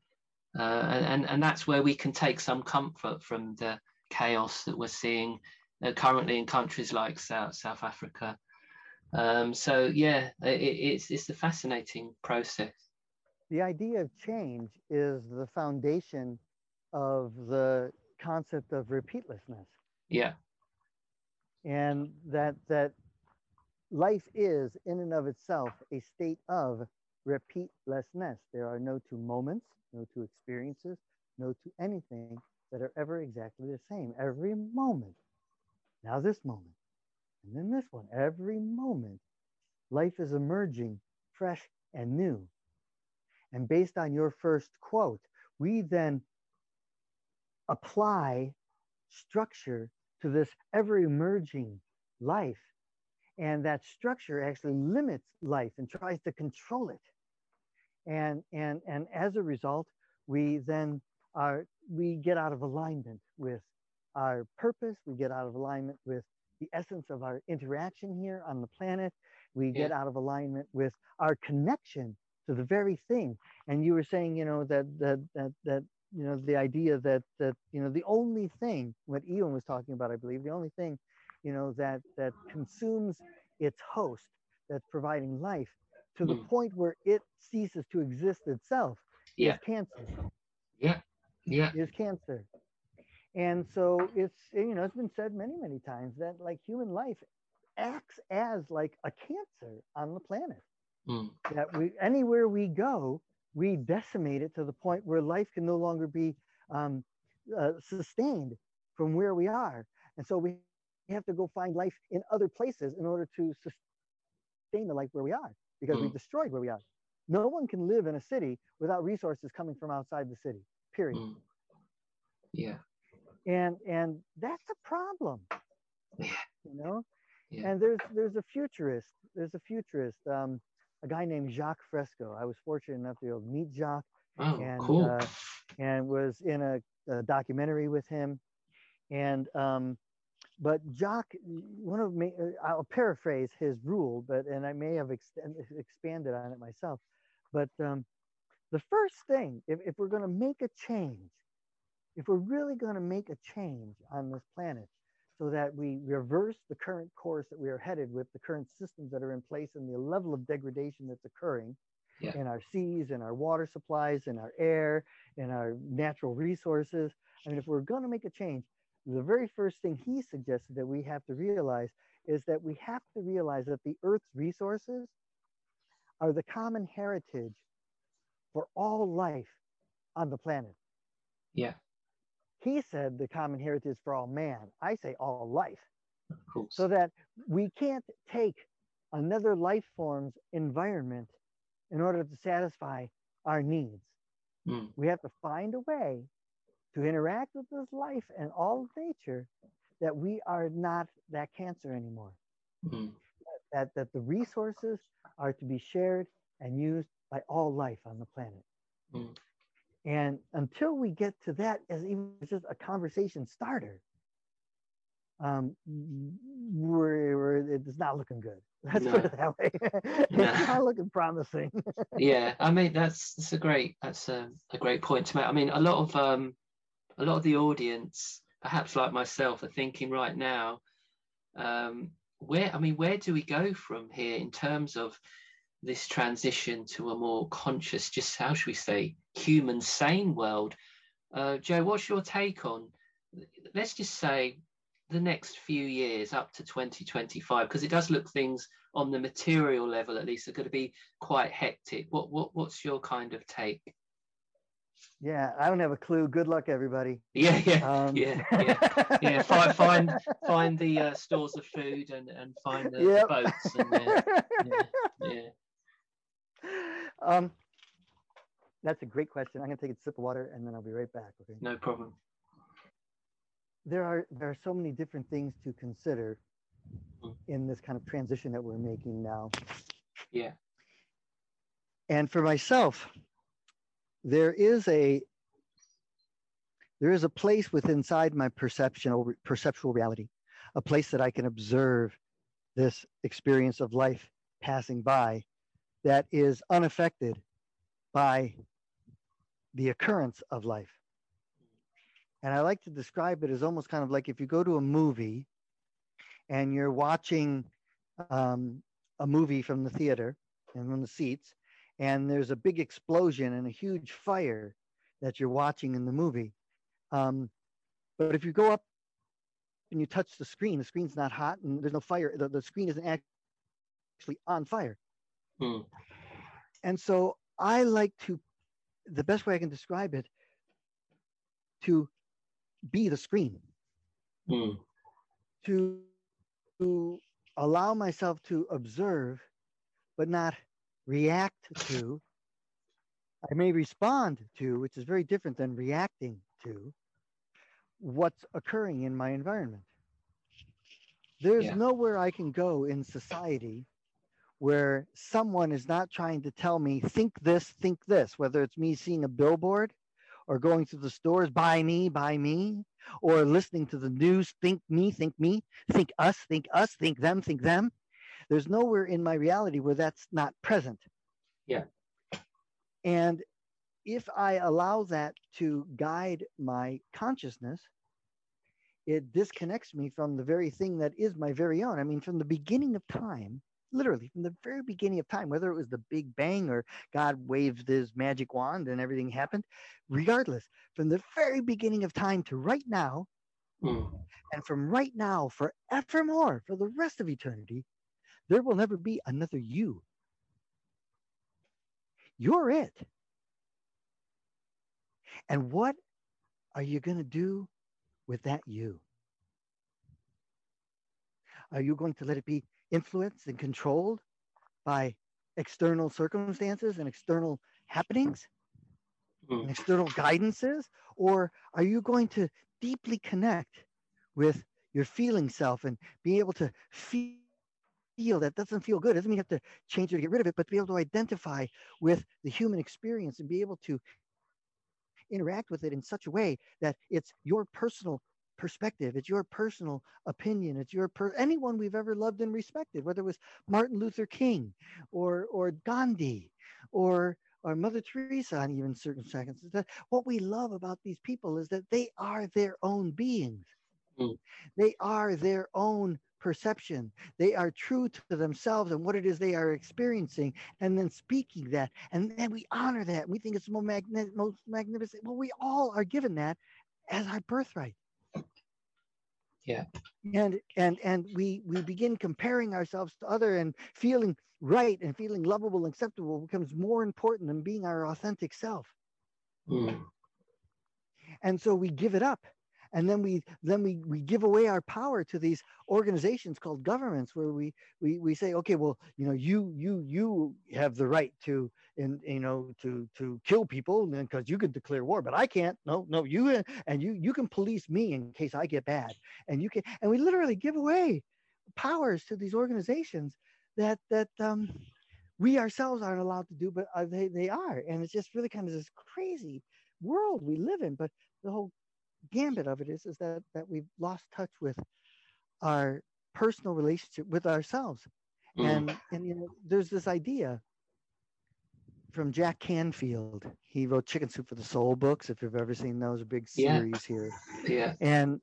Uh, and and that's where we can take some comfort from the chaos that we're seeing currently in countries like South South Africa. Um, so yeah, it, it's it's a fascinating process. The idea of change is the foundation of the concept of repeatlessness. Yeah. And that that life is in and of itself a state of repeatlessness. There are no two moments, no two experiences, no two anything that are ever exactly the same. Every moment now this moment, and then this one. Every moment, life is emerging fresh and new. And based on your first quote, we then apply structure to this ever emerging life. And that structure actually limits life and tries to control it. And, and, and as a result, we then are, we get out of alignment with our purpose, we get out of alignment with the essence of our interaction here on the planet, we yeah. get out of alignment with our connection to the very thing. And you were saying, you know, that that that that you know the idea that that you know the only thing what Ewan was talking about, I believe, the only thing, you know, that that consumes its host, that's providing life to the mm. point where it ceases to exist itself yeah. is cancer. Yeah. Yeah. Is cancer. And so it's you know it's been said many many times that like human life acts as like a cancer on the planet. Mm. That we anywhere we go, we decimate it to the point where life can no longer be um, uh, sustained from where we are, and so we have to go find life in other places in order to sustain the life where we are because mm. we've destroyed where we are. No one can live in a city without resources coming from outside the city. Period. Mm. Yeah and and that's a problem yeah. you know yeah. and there's there's a futurist there's a futurist um, a guy named Jacques Fresco I was fortunate enough to meet Jacques oh, and cool. uh, and was in a, a, documentary with him and um, but Jacques, one of me, uh, I'll paraphrase his rule, but and I may have extend, expanded on it myself. But um, the first thing, if, if we're going to make a change, if we're really going to make a change on this planet so that we reverse the current course that we are headed with the current systems that are in place and the level of degradation that's occurring yeah. in our seas and our water supplies and our air and our natural resources i mean if we're going to make a change the very first thing he suggested that we have to realize is that we have to realize that the earth's resources are the common heritage for all life on the planet yeah he said the common heritage for all man. I say all life. So that we can't take another life form's environment in order to satisfy our needs. Mm. We have to find a way to interact with this life and all of nature that we are not that cancer anymore. Mm. That, that the resources are to be shared and used by all life on the planet. Mm. And until we get to that as even just a conversation starter, um, we're, we're, it's not looking good. [laughs] Let's no. put it that way. [laughs] it's no. not looking promising. [laughs] yeah, I mean that's that's a great that's a, a great point to make. I mean, a lot of um, a lot of the audience, perhaps like myself, are thinking right now, um, where I mean, where do we go from here in terms of this transition to a more conscious, just how should we say, human, sane world? Uh, Joe, what's your take on? Let's just say the next few years up to 2025 because it does look things on the material level at least are going to be quite hectic what what what's your kind of take yeah i don't have a clue good luck everybody yeah yeah um, yeah yeah, [laughs] yeah. Find, find find the uh, stores of food and and find the, yep. the boats and the, yeah, yeah um that's a great question i'm going to take a sip of water and then i'll be right back okay no problem there are there are so many different things to consider mm. in this kind of transition that we're making now. Yeah. And for myself, there is a there is a place within inside my perceptual perceptual reality, a place that I can observe this experience of life passing by that is unaffected by the occurrence of life. And I like to describe it as almost kind of like if you go to a movie and you're watching um, a movie from the theater and from the seats, and there's a big explosion and a huge fire that you're watching in the movie. Um, but if you go up and you touch the screen, the screen's not hot and there's no fire, the, the screen isn't actually on fire. Hmm. And so I like to, the best way I can describe it, to be the screen. Mm. To, to allow myself to observe, but not react to. I may respond to, which is very different than reacting to what's occurring in my environment. There's yeah. nowhere I can go in society where someone is not trying to tell me, think this, think this, whether it's me seeing a billboard or going to the stores, buy me, buy me, or listening to the news, think me, think me, think us, think us, think them, think them. There's nowhere in my reality where that's not present. Yeah. And if I allow that to guide my consciousness, it disconnects me from the very thing that is my very own. I mean, from the beginning of time, literally from the very beginning of time, whether it was the Big Bang or God waved his magic wand and everything happened, regardless, from the very beginning of time to right now, mm. and from right now forevermore, for the rest of eternity, there will never be another you. You're it. And what are you going to do with that you? Are you going to let it be influenced and controlled by external circumstances and external happenings mm. and external guidances? Or are you going to deeply connect with your feeling self and be able to feel feel that doesn't feel good. It doesn't mean you have to change it to get rid of it, but to be able to identify with the human experience and be able to interact with it in such a way that it's your personal perspective. It's your personal opinion. It's your per- anyone we've ever loved and respected, whether it was Martin Luther King or or Gandhi or or Mother Teresa on even certain seconds. That what we love about these people is that they are their own beings. Mm. They are their own perception. They are true to themselves and what it is they are experiencing, and then speaking that. And then we honor that. We think it's the most, magn- most magnificent. Well, we all are given that as our birthright yeah. And and and we we begin comparing ourselves to other and feeling right and feeling lovable and acceptable becomes more important than being our authentic self. Mm. and so we give it up and then we then we we give away our power to these organizations called governments where we we we say okay well you know you you you have the right to and you know to to kill people because you could declare war but i can't. No no you and you you can police me in case i get bad. And you can and we literally give away powers to these organizations that that um we ourselves aren't allowed to do but uh, they they are. And it's just really kind of this crazy world we live in but the whole gambit of it is is that that we've lost touch with our personal relationship with ourselves. Mm. and and you know there's this idea from jack canfield. He wrote chicken soup for the soul books if you've ever seen those big series yeah. here. Yeah. And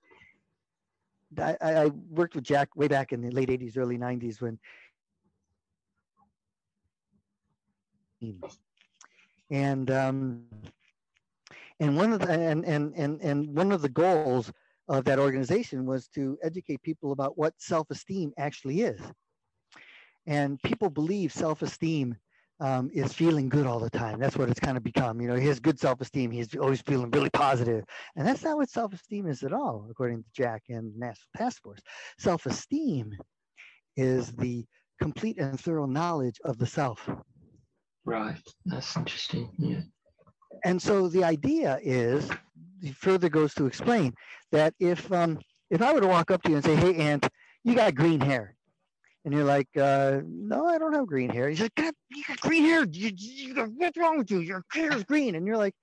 I, I worked with jack way back in the late 80s early 90s when and um, and one of the and and and and one of the goals of that organization was to educate people about what self-esteem actually is. And people believe self-esteem um, is feeling good all the time. That's what it's kind of become you know he has good self-esteem he's always feeling really positive. And that's not what self-esteem is at all according to jack and national task force. Self-esteem is the complete and thorough knowledge of the self. Right. That's interesting. Yeah and so the idea is, he further goes to explain that if um, if I were to walk up to you and say, "Hey, Aunt, you got green hair," and you're like, uh, "No, I don't have green hair," he's like, "God, you got green hair. You, you, what's wrong with you? Your hair is green," and you're like.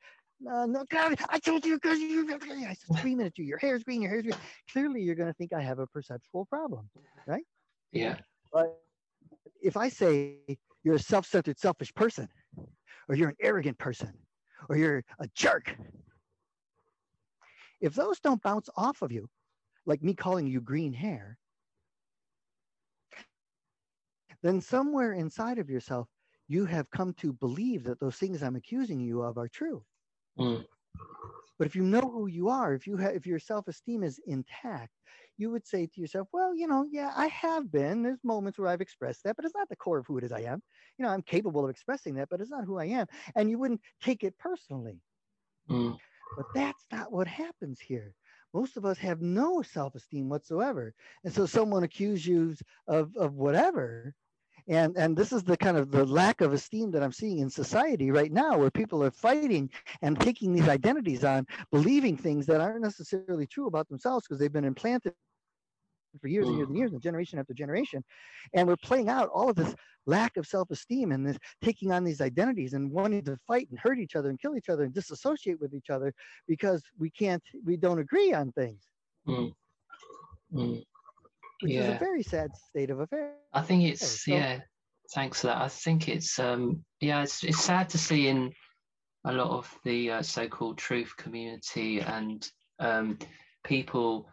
Uh, no, God, I told you because you. I three minutes. You, your hair is green. Your hair is green. Clearly, you're going to think I have a perceptual problem, right? Yeah. But if I say you're a self-centered, selfish person, or you're an arrogant person, or you're a jerk. If those don't bounce off of you, like me calling you green hair, then somewhere inside of yourself, you have come to believe that those things I'm accusing you of are true. Mm. But if you know who you are, if you have, if your self-esteem is intact, you would say to yourself, well, you know, yeah, I have been. There's moments where I've expressed that, but it's not the core of who it is I am. You know, I'm capable of expressing that, but it's not who I am. And you wouldn't take it personally. Mm. But that's not what happens here. Most of us have no self-esteem whatsoever. And so someone accuses you of, of whatever. And, and this is the kind of the lack of esteem that I'm seeing in society right now, where people are fighting and taking these identities on, believing things that aren't necessarily true about themselves because they've been implanted for years and years and years and generation after generation. And we're playing out all of this lack of self-esteem and this taking on these identities and wanting to fight and hurt each other and kill each other and disassociate with each other because we can't, we don't agree on things. Mm. Mm. Which yeah. is a very sad state of affairs. I think it's, so, yeah, thanks for that. I think it's, um, yeah, it's, it's sad to see in a lot of the uh, so-called truth community and um, people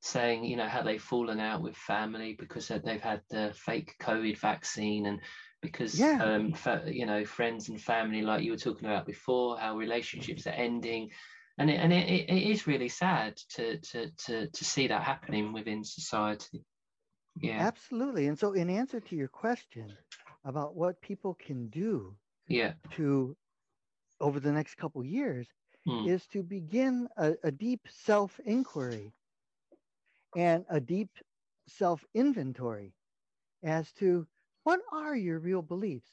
saying, you know, how they've fallen out with family because they've had the fake COVID vaccine and because, yeah. um, you know, friends and family, like you were talking about before, how relationships are ending. And it, and it, it is really sad to, to, to, to see that happening within society. Yeah. Absolutely. And so, in answer to your question about what people can do yeah. to over the next couple years, hmm. is to begin a, a deep self inquiry and a deep self inventory as to what are your real beliefs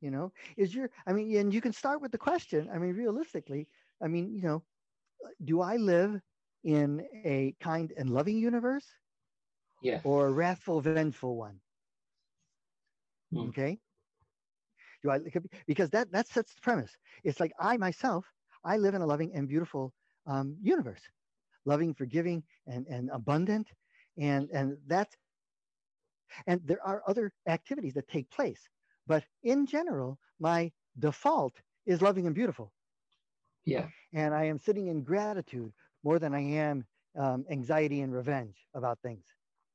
you know is your i mean and you can start with the question i mean realistically i mean you know do i live in a kind and loving universe yeah or a wrathful vengeful one mm. okay do i because that that sets the premise it's like i myself i live in a loving and beautiful um, universe loving, forgiving, and, and abundant. And, and that's, and there are other activities that take place. But in general, my default is loving and beautiful. Yeah. And I am sitting in gratitude more than I am um, anxiety and revenge about things.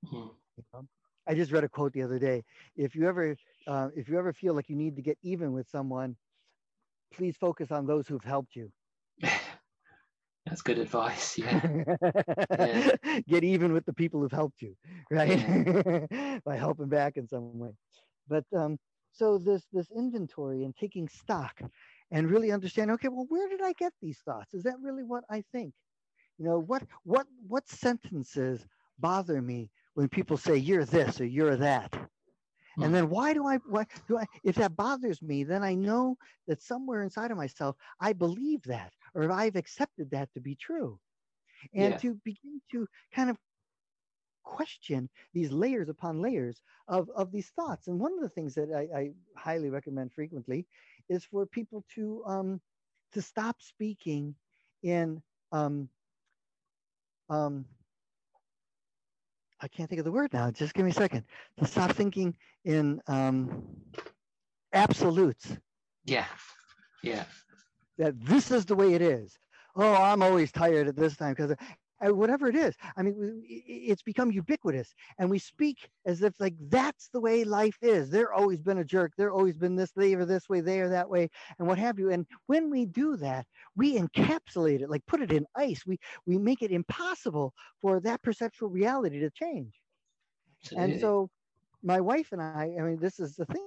Mm-hmm. You know? I just read a quote the other day. If you ever, uh, if you ever feel like you need to get even with someone, please focus on those who've helped you. [laughs] That's good advice. Yeah. yeah. [laughs] Get even with the people who've helped you, right? Yeah. [laughs] By helping back in some way. But um, so this this inventory and taking stock and really understand okay well where did i get these thoughts is that really what i think you know what what what sentences bother me when people say you're this or you're that and hmm. then why do I why do I if that bothers me, then I know that somewhere inside of myself I believe that or I've accepted that to be true. And yeah. to begin to kind of question these layers upon layers of, of these thoughts. And one of the things that I, I highly recommend frequently is for people to um, to stop speaking in um, um, I can't think of the word now. Just give me a second. To stop thinking in um, absolutes. Yeah. Yeah. That this is the way it is. Oh, I'm always tired at this time because Uh, whatever it is. I mean, it's become ubiquitous, and we speak as if like that's the way life is. They're always been a jerk. They're always been this, they are this way, they are that way, and what have you. And when we do that, we encapsulate it, like put it in ice. We we make it impossible for that perceptual reality to change. Absolutely. And so, my wife and I, I mean, this is the thing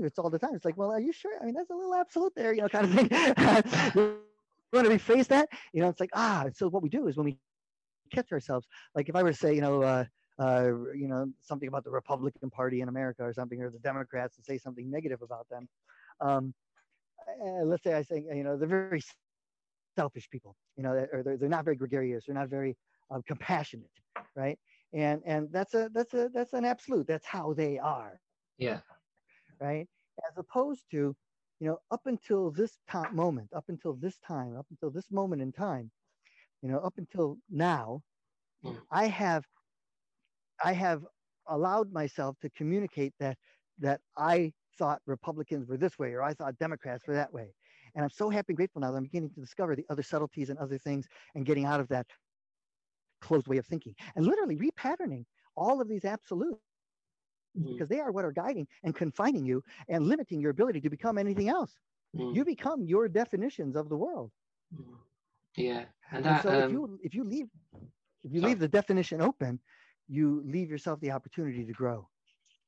it's all the time. It's like, well, are you sure? I mean, that's a little absolute there, you know, kind of thing. [laughs] [laughs] want to rephrase that? You know, it's like, ah, so what we do is when we catch ourselves, like if I were to say, you know, uh, uh, you know, something about the Republican Party in America or something, or the Democrats and say something negative about them. Um, uh, let's say I say, you know, they're very selfish people, you know, or they're, they're not very gregarious, they're not very um, compassionate, right? And and that's a that's a that's an absolute. That's how they are. Yeah. Right. As opposed to, you know, up until this moment, up until this time, up until this moment in time, you know, up until now, mm. I have, I have allowed myself to communicate that that I thought Republicans were this way or I thought Democrats were that way. And I'm so happy and grateful now that I'm beginning to discover the other subtleties and other things and getting out of that closed way of thinking and literally repatterning all of these absolutes mm-hmm. because they are what are guiding and confining you and limiting your ability to become anything else. Mm-hmm. You become your definitions of the world. Mm-hmm. Yeah, and, that, and so um, if you if you leave if you sorry. leave the definition open, you leave yourself the opportunity to grow.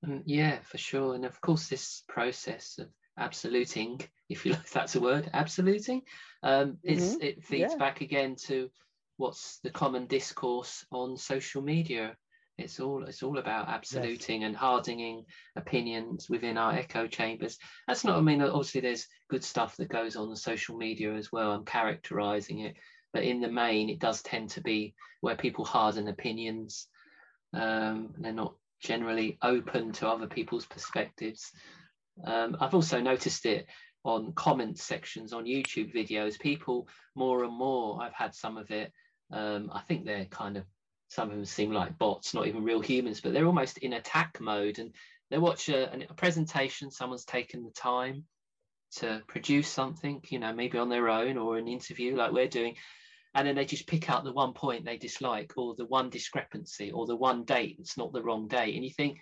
Mm, yeah, for sure. And of course, this process of absoluting, [laughs] if you like, that's a word, absoluting, um, mm-hmm. it feeds yeah. back again to what's the common discourse on social media it's all it's all about absoluting yes. and hardening opinions within our echo chambers. That's not. I mean, obviously, there's good stuff that goes on the social media as well. I'm characterizing it, but in the main, it does tend to be where people harden opinions. Um, they're not generally open to other people's perspectives. Um, I've also noticed it on comment sections on YouTube videos. People more and more. I've had some of it. Um, I think they're kind of some of them seem like bots, not even real humans, but they're almost in attack mode. And they watch a, a presentation, someone's taken the time to produce something, you know, maybe on their own or an interview like we're doing. And then they just pick out the one point they dislike or the one discrepancy or the one date that's not the wrong date. And you think,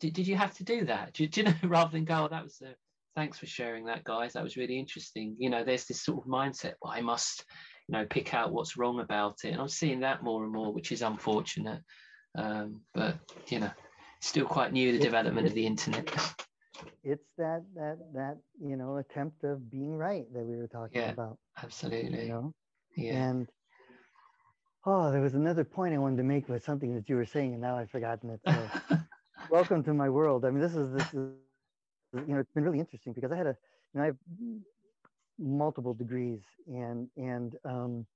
did, did you have to do that? Do, [laughs] do you know, rather than go, oh, that was thanks for sharing that, guys. That was really interesting. You know, there's this sort of mindset, well, I must, you know pick out what's wrong about it. And i'm seeing that more and more which is unfortunate. Um, but you know still quite new the development of the internet. it's that that that you know attempt of being right that we were talking yeah, about absolutely. you know? Yeah. And oh there was another point i wanted to make with something that you were saying and now i've forgotten it. So [laughs] welcome to my world. I mean this is this is you know it's been really interesting because i had a you know i have multiple degrees and and um,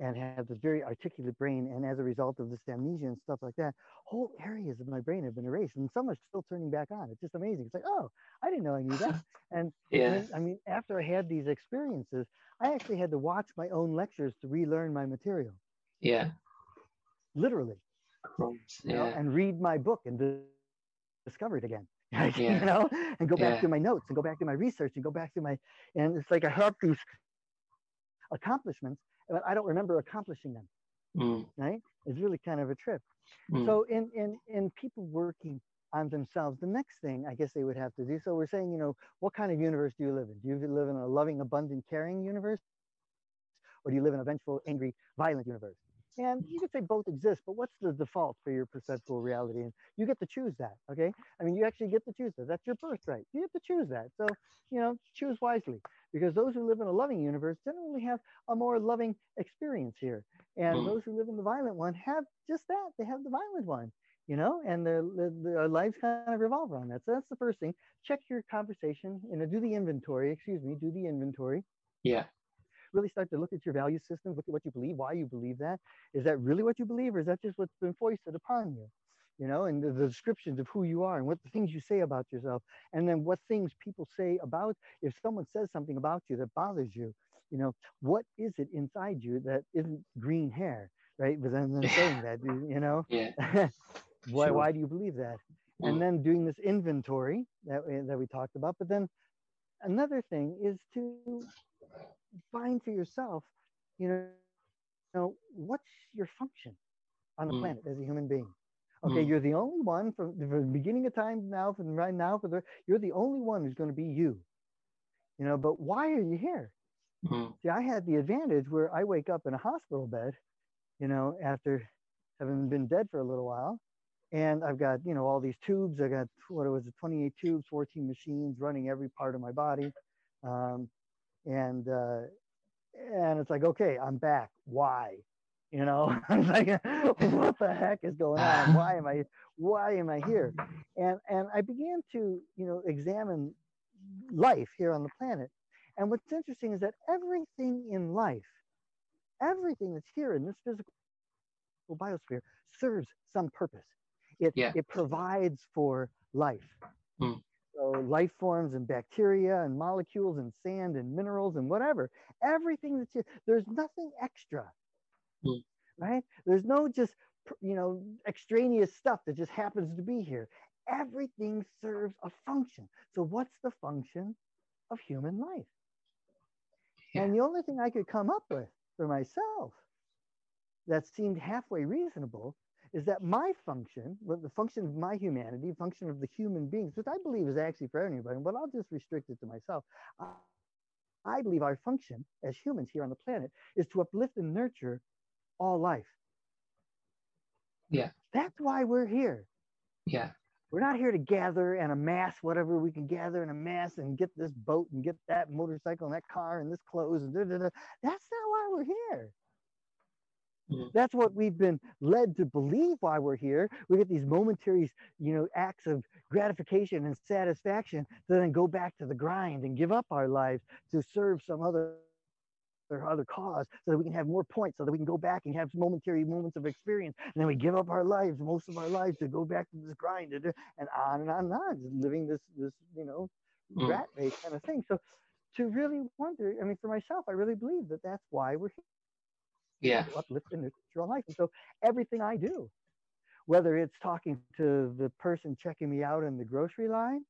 and have this very articulate brain. And as a result of this amnesia and stuff like that, whole areas of my brain have been erased, and some are still turning back on. It's just amazing. It's like, oh, I didn't know I knew that. [laughs] And yeah, I mean, after I had these experiences, I actually had to watch my own lectures to relearn my material. Yeah, literally. Yeah. know, and read my book and discover it again. [laughs] yeah. you know, and go back yeah. to my notes and go back to my research and go back to my, and it's like I have these accomplishments, but I don't remember accomplishing them. Mm. Right? It's really kind of a trip. Mm. So in in in people working on themselves, the next thing I guess they would have to do. So we're saying, you know, what kind of universe do you live in? Do you live in a loving, abundant, caring universe, or do you live in a vengeful, angry, violent universe? And you could say both exist, but what's the default for your perceptual reality? And you get to choose that, okay? I mean, you actually get to choose that. That's your birthright. You get to choose that. So, you know, choose wisely because those who live in a loving universe generally have a more loving experience here. And mm. those who live in the violent one have just that. They have the violent one, you know, and their, their, their lives kind of revolve around that. So that's the first thing. Check your conversation, you know, do the inventory, excuse me, do the inventory. Yeah really start to look at your value systems, look at what you believe, why you believe that. Is that really what you believe, or is that just what's been foisted upon you? You know, and the, the descriptions of who you are and what the things you say about yourself, and then what things people say about if someone says something about you that bothers you. You know, what is it inside you that isn't green hair, right? But then, then saying [laughs] that, you know, yeah. [laughs] why sure. why do you believe that? And mm. then doing this inventory that that we talked about, but then another thing is to find for yourself, you know, you know what's your function on the mm. planet as a human being. Okay, mm. you're the only one from, from, the beginning of time now, from right now, for the you're the only one who's going to be you. You know, but why are you here? Mm. See, I had the advantage where I wake up in a hospital bed, you know, after having been dead for a little while, and I've got you know all these tubes. I got what it was, 28 tubes, 14 machines running every part of my body. Um, and uh, and it's like okay i'm back. Why? You know [laughs] i'm like what the heck is going on? [laughs] Why am i why am i here? And and i began to you know examine life here on the planet. And what's interesting is that everything in life everything that's here in this physical biosphere serves some purpose. It yeah. it provides for life. Mm. So life forms and bacteria and molecules and sand and minerals and whatever. Everything that's here, there's nothing extra. Mm. Right? There's no just you know extraneous stuff that just happens to be here. Everything serves a function. So what's the function of human life? Yeah. And the only thing I could come up with for myself that seemed halfway reasonable is that my function, the function of my humanity, function of the human beings, which I believe is actually for everybody, but I'll just restrict it to myself. I believe our function as humans here on the planet is to uplift and nurture all life. Yeah. That's why we're here. Yeah. We're not here to gather and amass whatever we can gather and amass and get this boat and get that motorcycle and that car and this clothes and da, da, da. That's not why we're here. Mm-hmm. That's what we've been led to believe why we're here. We get these momentary, you know, acts of gratification and satisfaction to then go back to the grind and give up our lives to serve some other or other cause so that we can have more points so that we can go back and have momentary moments of experience and then we give up our lives most of our lives to go back to this grind and, on and on and on just living this this you know mm. rat race kind of thing so to really wonder i mean for myself i really believe that that's why we're here yeah uplift and your life and so everything i do whether it's talking to the person checking me out in the grocery line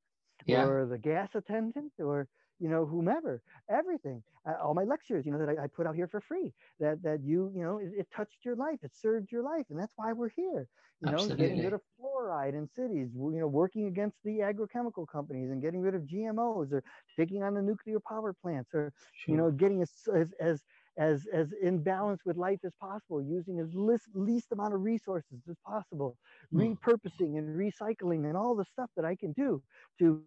yeah. or the gas attendant or you know whomever everything uh, all my lectures you know that I, I, put out here for free that that you you know it, it, touched your life it served your life and that's why we're here you Absolutely. know getting rid of fluoride in cities you know working against the agrochemical companies and getting rid of gmos or taking on the nuclear power plants or sure. you know getting as, as, as as, as in balance with life as possible, using as least, least amount of resources as possible, mm. repurposing and recycling and all the stuff that I can do to,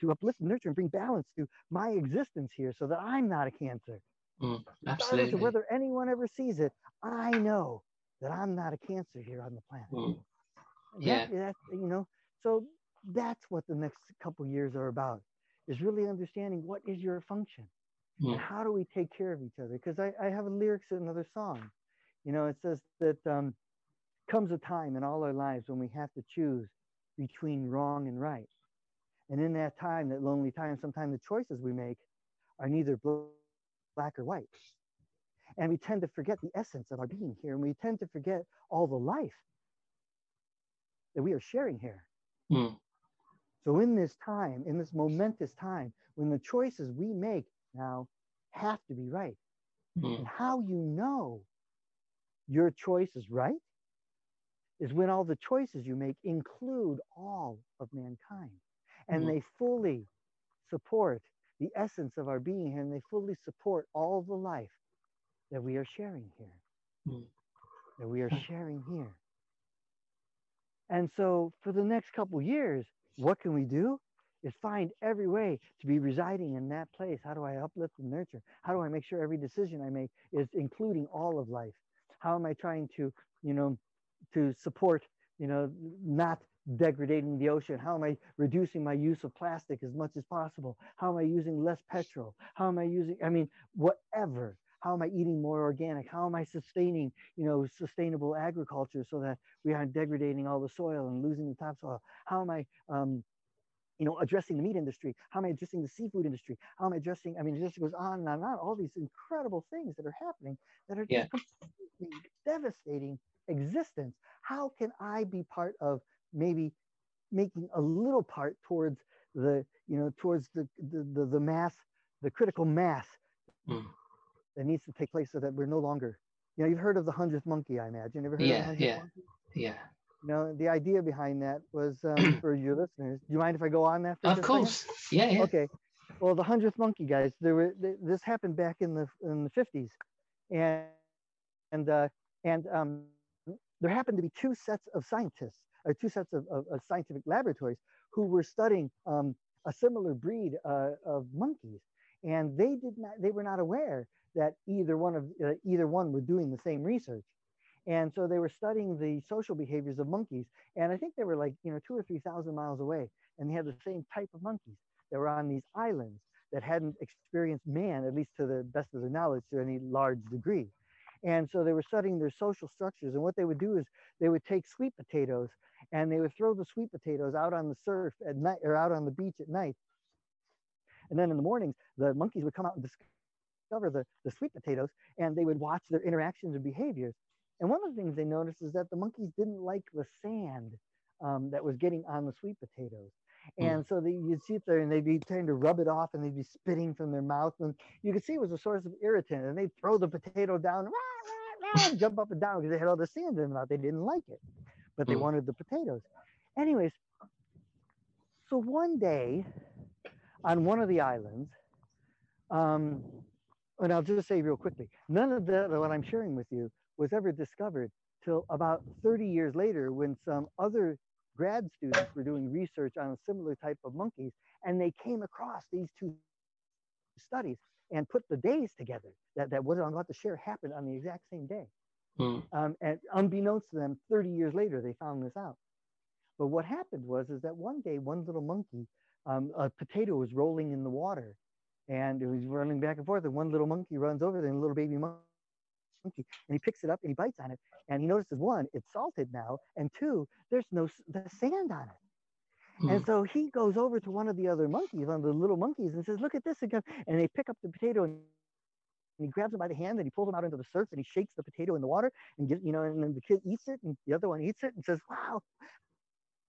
to uplift and nurture and bring balance to my existence here so that I'm not a cancer. Mm, absolutely. whether anyone ever sees it, I know that I'm not a cancer here on the planet. Mm. Yeah. That, that, you know, so that's what the next couple years are about is really understanding what is your function Mm. how do we take care of each other? Because I, I have lyrics in another song. You know, it says that um, comes a time in all our lives when we have to choose between wrong and right. And in that time, that lonely time, sometimes the choices we make are neither black or white. And we tend to forget the essence of our being here, and we tend to forget all the life that we are sharing here. Mm. So, in this time, in this momentous time, when the choices we make now have to be right. Mm. And how you know your choice is right is when all the choices you make include all of mankind and mm. they fully support the essence of our being here and they fully support all the life that we are sharing here. Mm. that we are sharing here. And so for the next couple years, what can we do? Is find every way to be residing in that place. How do I uplift and nurture? How do I make sure every decision I make is including all of life? How am I trying to, you know, to support, you know, not degrading the ocean? How am I reducing my use of plastic as much as possible? How am I using less petrol? How am I using, I mean, whatever. How am I eating more organic? How am I sustaining, you know, sustainable agriculture so that we aren't degrading all the soil and losing the topsoil? How am I, um, you know, addressing the meat industry? How am I addressing the seafood industry? How am I addressing, I mean, it just goes on and on and on, all these incredible things that are happening that are yeah. completely devastating existence. How can I be part of maybe making a little part towards the, you know, towards the, the, the, the mass, the critical mass mm. that needs to take place so that we're no longer, you know, you've heard of the hundredth monkey, I imagine. Ever heard yeah, yeah, monkey? yeah. You know, the idea behind that was um, [clears throat] for your listeners. Do you mind if I go on that? of course. Yeah, yeah. Okay. Well, the hundredth monkey, guys. There were this happened back in the in the fifties, and and uh, and um, there happened to be two sets of scientists, or two sets of, of, of scientific laboratories who were studying um, a similar breed uh, of monkeys, and they did not. They were not aware that either one of uh, either one were doing the same research. And so they were studying the social behaviors of monkeys. And I think they were like, you know, two or 3,000 miles away. And they had the same type of monkeys that were on these islands that hadn't experienced man, at least to the best of their knowledge, to any large degree. And so they were studying their social structures. And what they would do is they would take sweet potatoes and they would throw the sweet potatoes out on the surf at night or out on the beach at night. And then in the mornings, the monkeys would come out and discover the, the sweet potatoes and they would watch their interactions and behaviors. And one of the things they noticed is that the monkeys didn't like the sand um, that was getting on the sweet potatoes. Hmm. And mm. so they, you'd see it there and they'd be trying to rub it off and they'd be spitting from their mouth. And you could see it was a source of irritant. And they'd throw the potato down, rah, rah, rah, and jump up and down because they had all the sand in their mouth. They didn't like it, but they mm. wanted the potatoes. Anyways, so one day on one of the islands, um, and I'll just say real quickly, none of the what I'm sharing with you was ever discovered till about 30 years later when some other grad students were doing research on a similar type of monkeys and they came across these two studies and put the days together that, that what I'm about to share happened on the exact same day. Mm. Um, and unbeknownst to them, 30 years later, they found this out. But what happened was is that one day, one little monkey, um, a potato was rolling in the water and it was running back and forth. And one little monkey runs over and a little baby monkey monkey and he picks it up and he bites on it. And he notices one it's salted now and two there's no the sand on it. Hmm. and so he goes over to one of the other monkeys one of the little monkeys and says look at this again. And they pick up the potato and he grabs him by the hand and he pulls him out into the surf and he shakes the potato in the water and gets you know and then the kid eats it and the other one eats it and says wow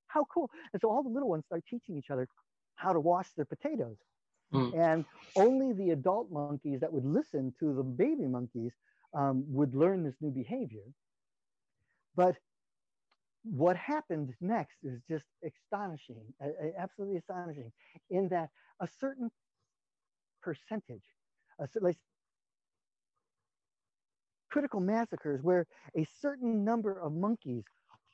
how cool. And so all the little ones start teaching each other how to wash their potatoes. Mm. and only the adult monkeys that would listen to the baby monkeys um, would learn this new behavior. But what happened next is just astonishing, absolutely astonishing, in that a certain percentage, a, like critical massacres, where a certain number of monkeys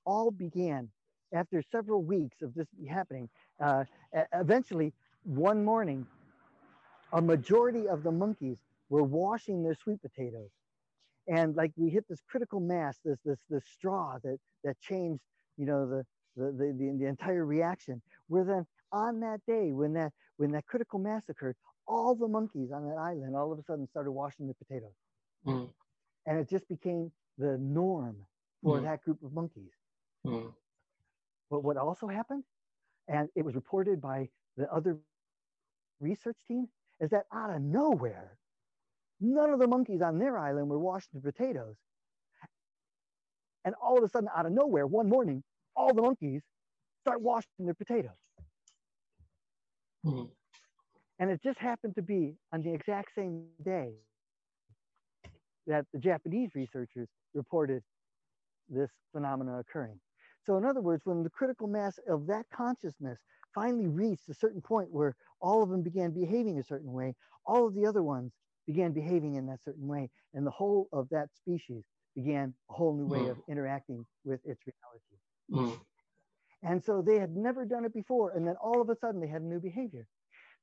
all began after several weeks of this happening. Uh, eventually, one morning, a majority of the monkeys were washing their sweet potatoes and like we hit this critical mass this this this straw that that changed you know the the the, the, the entire reaction where then on that day when that when that critical mass occurred all the monkeys on that island all of a sudden started washing their potatoes mm. and it just became the norm for mm. that group of monkeys mm. but what also happened and it was reported by the other research team is that out of nowhere None of the monkeys on their island were washing the potatoes. And all of a sudden, out of nowhere, one morning, all the monkeys start washing their potatoes. Mm-hmm. And it just happened to be on the exact same day that the Japanese researchers reported this phenomena occurring. So, in other words, when the critical mass of that consciousness finally reached a certain point where all of them began behaving a certain way, all of the other ones began behaving in that certain way, and the whole of that species began a whole new way mm. of interacting with its reality. Mm. And so they had never done it before. And then all of a sudden they had a new behavior.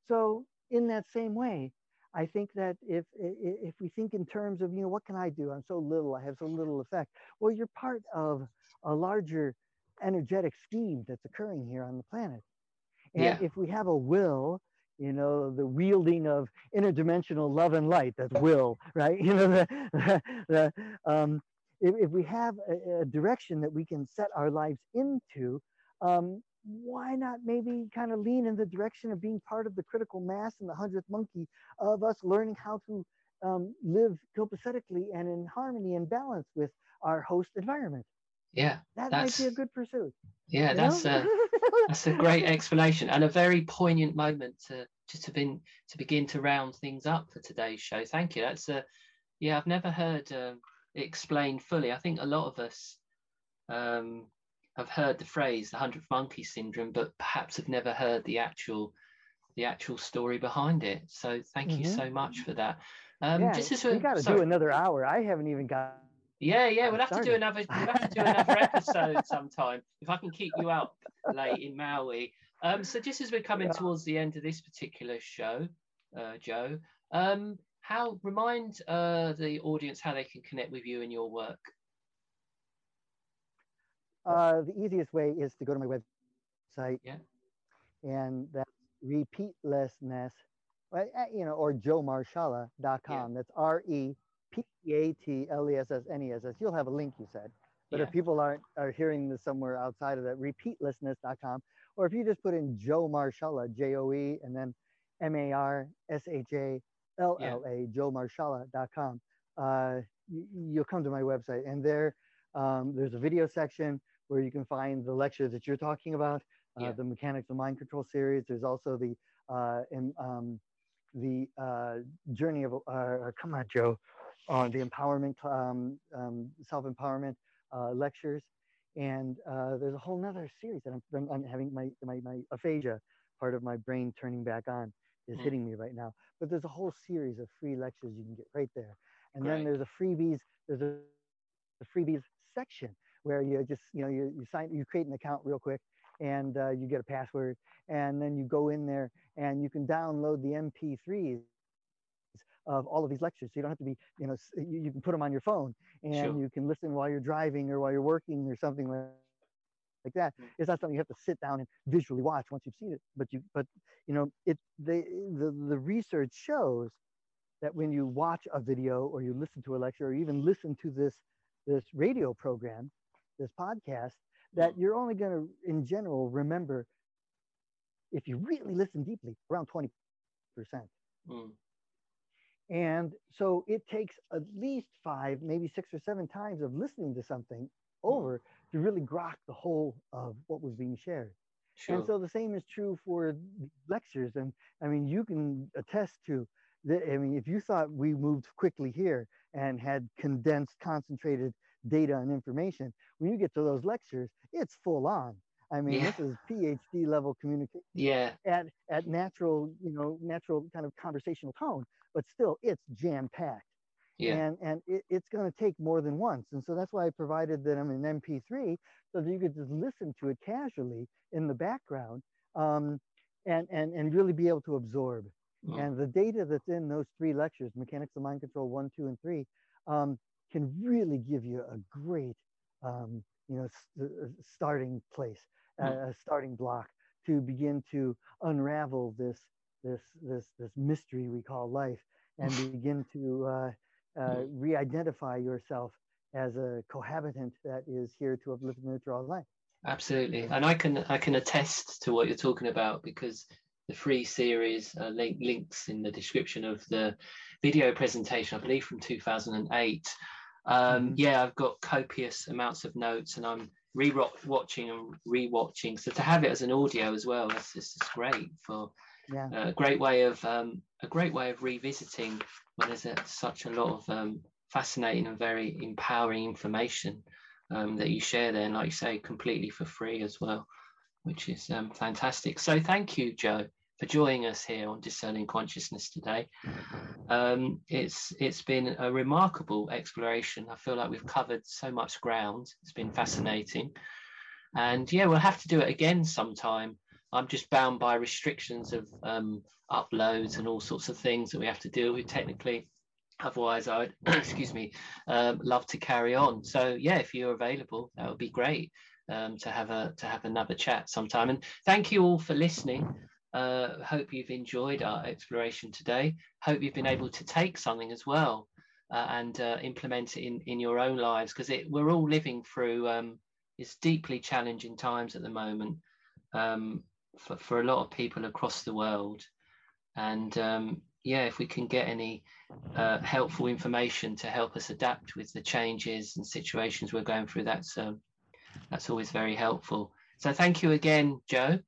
So, in that same way, I think that if if we think in terms of you know what can I do? I'm so little. I have so little effect. Well, you're part of a larger energetic scheme that's occurring here on the planet. And yeah. if we have a will, you know, the wielding of interdimensional love and light, that's will, right? [laughs] You know, the, the, um, if, if we have a, a, direction that we can set our lives into, um, why not maybe kind of lean in the direction of being part of the critical mass and the hundredth monkey of us learning how to um, live copacetically and in harmony and balance with our host environment? Yeah, that might be a good pursuit. Yeah, that's a that's a great explanation and a very poignant moment to just to begin to begin to round things up for today's show. Thank you. That's a yeah, I've never heard uh, explained fully. I think a lot of us um, have heard the phrase the hundredth monkey syndrome, but perhaps have never heard the actual the actual story behind it. So thank mm-hmm. you so much for that. Um, yeah, just as we got to do another hour. I haven't even got yeah, yeah, we'll have to do another. We'll have to do another episode [laughs] sometime if I can keep you up late in Maui. Um, so just as we're coming towards the end of this particular show, uh, Joe, um, how remind uh, the audience how they can connect with you and your work. Uh, the easiest way is to go to my website. Yeah. And that's repeatlessness, uh, you know, or joemarshalla.com. Yeah. That's R E P-A-T-L-E-S-S-N-E-S-S. You'll have a link, you said. But yeah. if people aren't are hearing this somewhere outside of that, repeatlessness.com, or if you just put in Joe Marshalla, J-O-E, and then M-A-R-S-H-A-L-L-A, yeah. joemarshalla.com, uh, you'll come to my website. And there, um, there's a video section where you can find the lectures that you're talking about, uh, yeah. the Mechanics of Mind Control series. There's also the uh, in, um, the uh, journey of, uh, come on, Joe, on the empowerment, um, um, self-empowerment uh, lectures. And uh, there's a whole nother series that I'm, I'm, having my, my, my aphasia, part of my brain turning back on is mm. hitting me right now. But there's a whole series of free lectures you can get right there. And right. then there's a freebies, there's a, a, freebies section where you just, you know, you, you sign, you create an account real quick and uh, you get a password and then you go in there and you can download the MP3s of all of these lectures. So you don't have to be, you know, you, you can put them on your phone and sure. you can listen while you're driving or while you're working or something like like that. Mm. It's not something you have to sit down and visually watch once you've seen it. But you, but you know, it they the the research shows that when you watch a video or you listen to a lecture or even listen to this this radio program, this podcast, that mm. you're only going to, in general, remember if you really listen deeply around 20 percent. Mm. And so it takes at least five, maybe six or seven times of listening to something over to really grok the whole of what was being shared. Sure. And so the same is true for lectures. And I mean, you can attest to that. I mean, if you thought we moved quickly here and had condensed, concentrated data and information, when you get to those lectures, it's full on. I mean, yeah. this is PhD level communication. Yeah. At at natural, you know, natural kind of conversational tone but still it's jam packed. Yeah. And, and it, it's going to take more than once. And so that's why I provided them an MP3 so that you could just listen to it casually in the background um, and, and, and really be able to absorb. Mm. And the data that's in those three lectures, Mechanics of Mind Control 1, 2, and 3, um, can really give you a great, um, you know, st- uh, starting place, mm. uh, a starting block to begin to unravel this this this this mystery we call life and [laughs] begin to uh, uh, re-identify yourself as a cohabitant that is here to uplift and nurture all life. Absolutely, and I can I can attest to what you're talking about because the free series uh, link, links in the description of the video presentation, I believe from 2008. Um, mm-hmm. Yeah, I've got copious amounts of notes, and I'm re-watching and re-watching. So to have it as an audio as well, that's just great for yeah. a great way of um, a great way of revisiting when there's a, such a lot of um, fascinating and very empowering information um, that you share there, and like you say, completely for free as well, which is um, fantastic. So thank you, Joe. for joining us here on Discerning Consciousness today. Um, it's it's been a remarkable exploration. I feel like we've covered so much ground. It's been fascinating, and yeah, we'll have to do it again sometime. I'm just bound by restrictions of um, uploads and all sorts of things that we have to deal with technically. Otherwise, I'd [clears throat] excuse me, um, love to carry on. So yeah, if you're available, that would be great um, to have a to have another chat sometime. And thank you all for listening. Uh, hope you've enjoyed our exploration today. Hope you've been able to take something as well uh, and uh, implement it in, in your own lives because we're all living through um, it's deeply challenging times at the moment um, for, for a lot of people across the world. And um, yeah, if we can get any uh, helpful information to help us adapt with the changes and situations we're going through, that's um, that's always very helpful. So thank you again, Joe.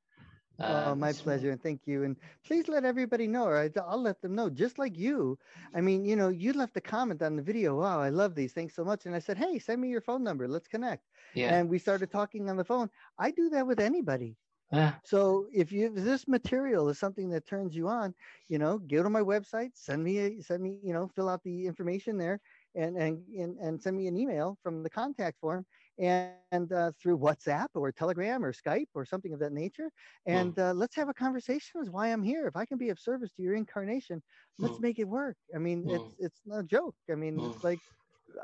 Uh, my pleasure, and thank you. And please let everybody know, or I'll let them know, just like you. I mean, you know, you left a comment on the video. Wow, I love these. Thanks so much. And I said, hey, send me your phone number. Let's connect. Yeah. And we started talking on the phone. I do that with anybody. Yeah. So if you if this material is something that turns you on, you know, go to my website, send me a, send me, you know, fill out the information there, and and and, and send me an email from the contact form, and uh, through WhatsApp or Telegram or Skype or something of that nature. And mm. uh, let's have a conversation as why I'm here. If I can be of service to your incarnation, let's mm. make it work. I mean, mm. it's it's no joke. I mean, it's like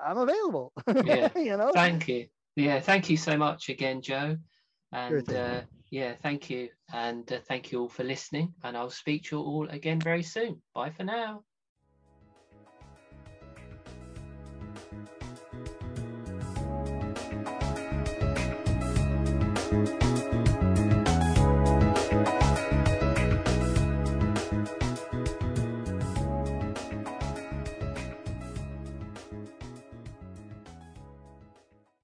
I'm available. [laughs] Yeah. you know. Thank you. Yeah. Thank you so much again, Joe. And uh, yeah, thank you. And uh, thank you all for listening. And I'll speak to you all again very soon. Bye for now.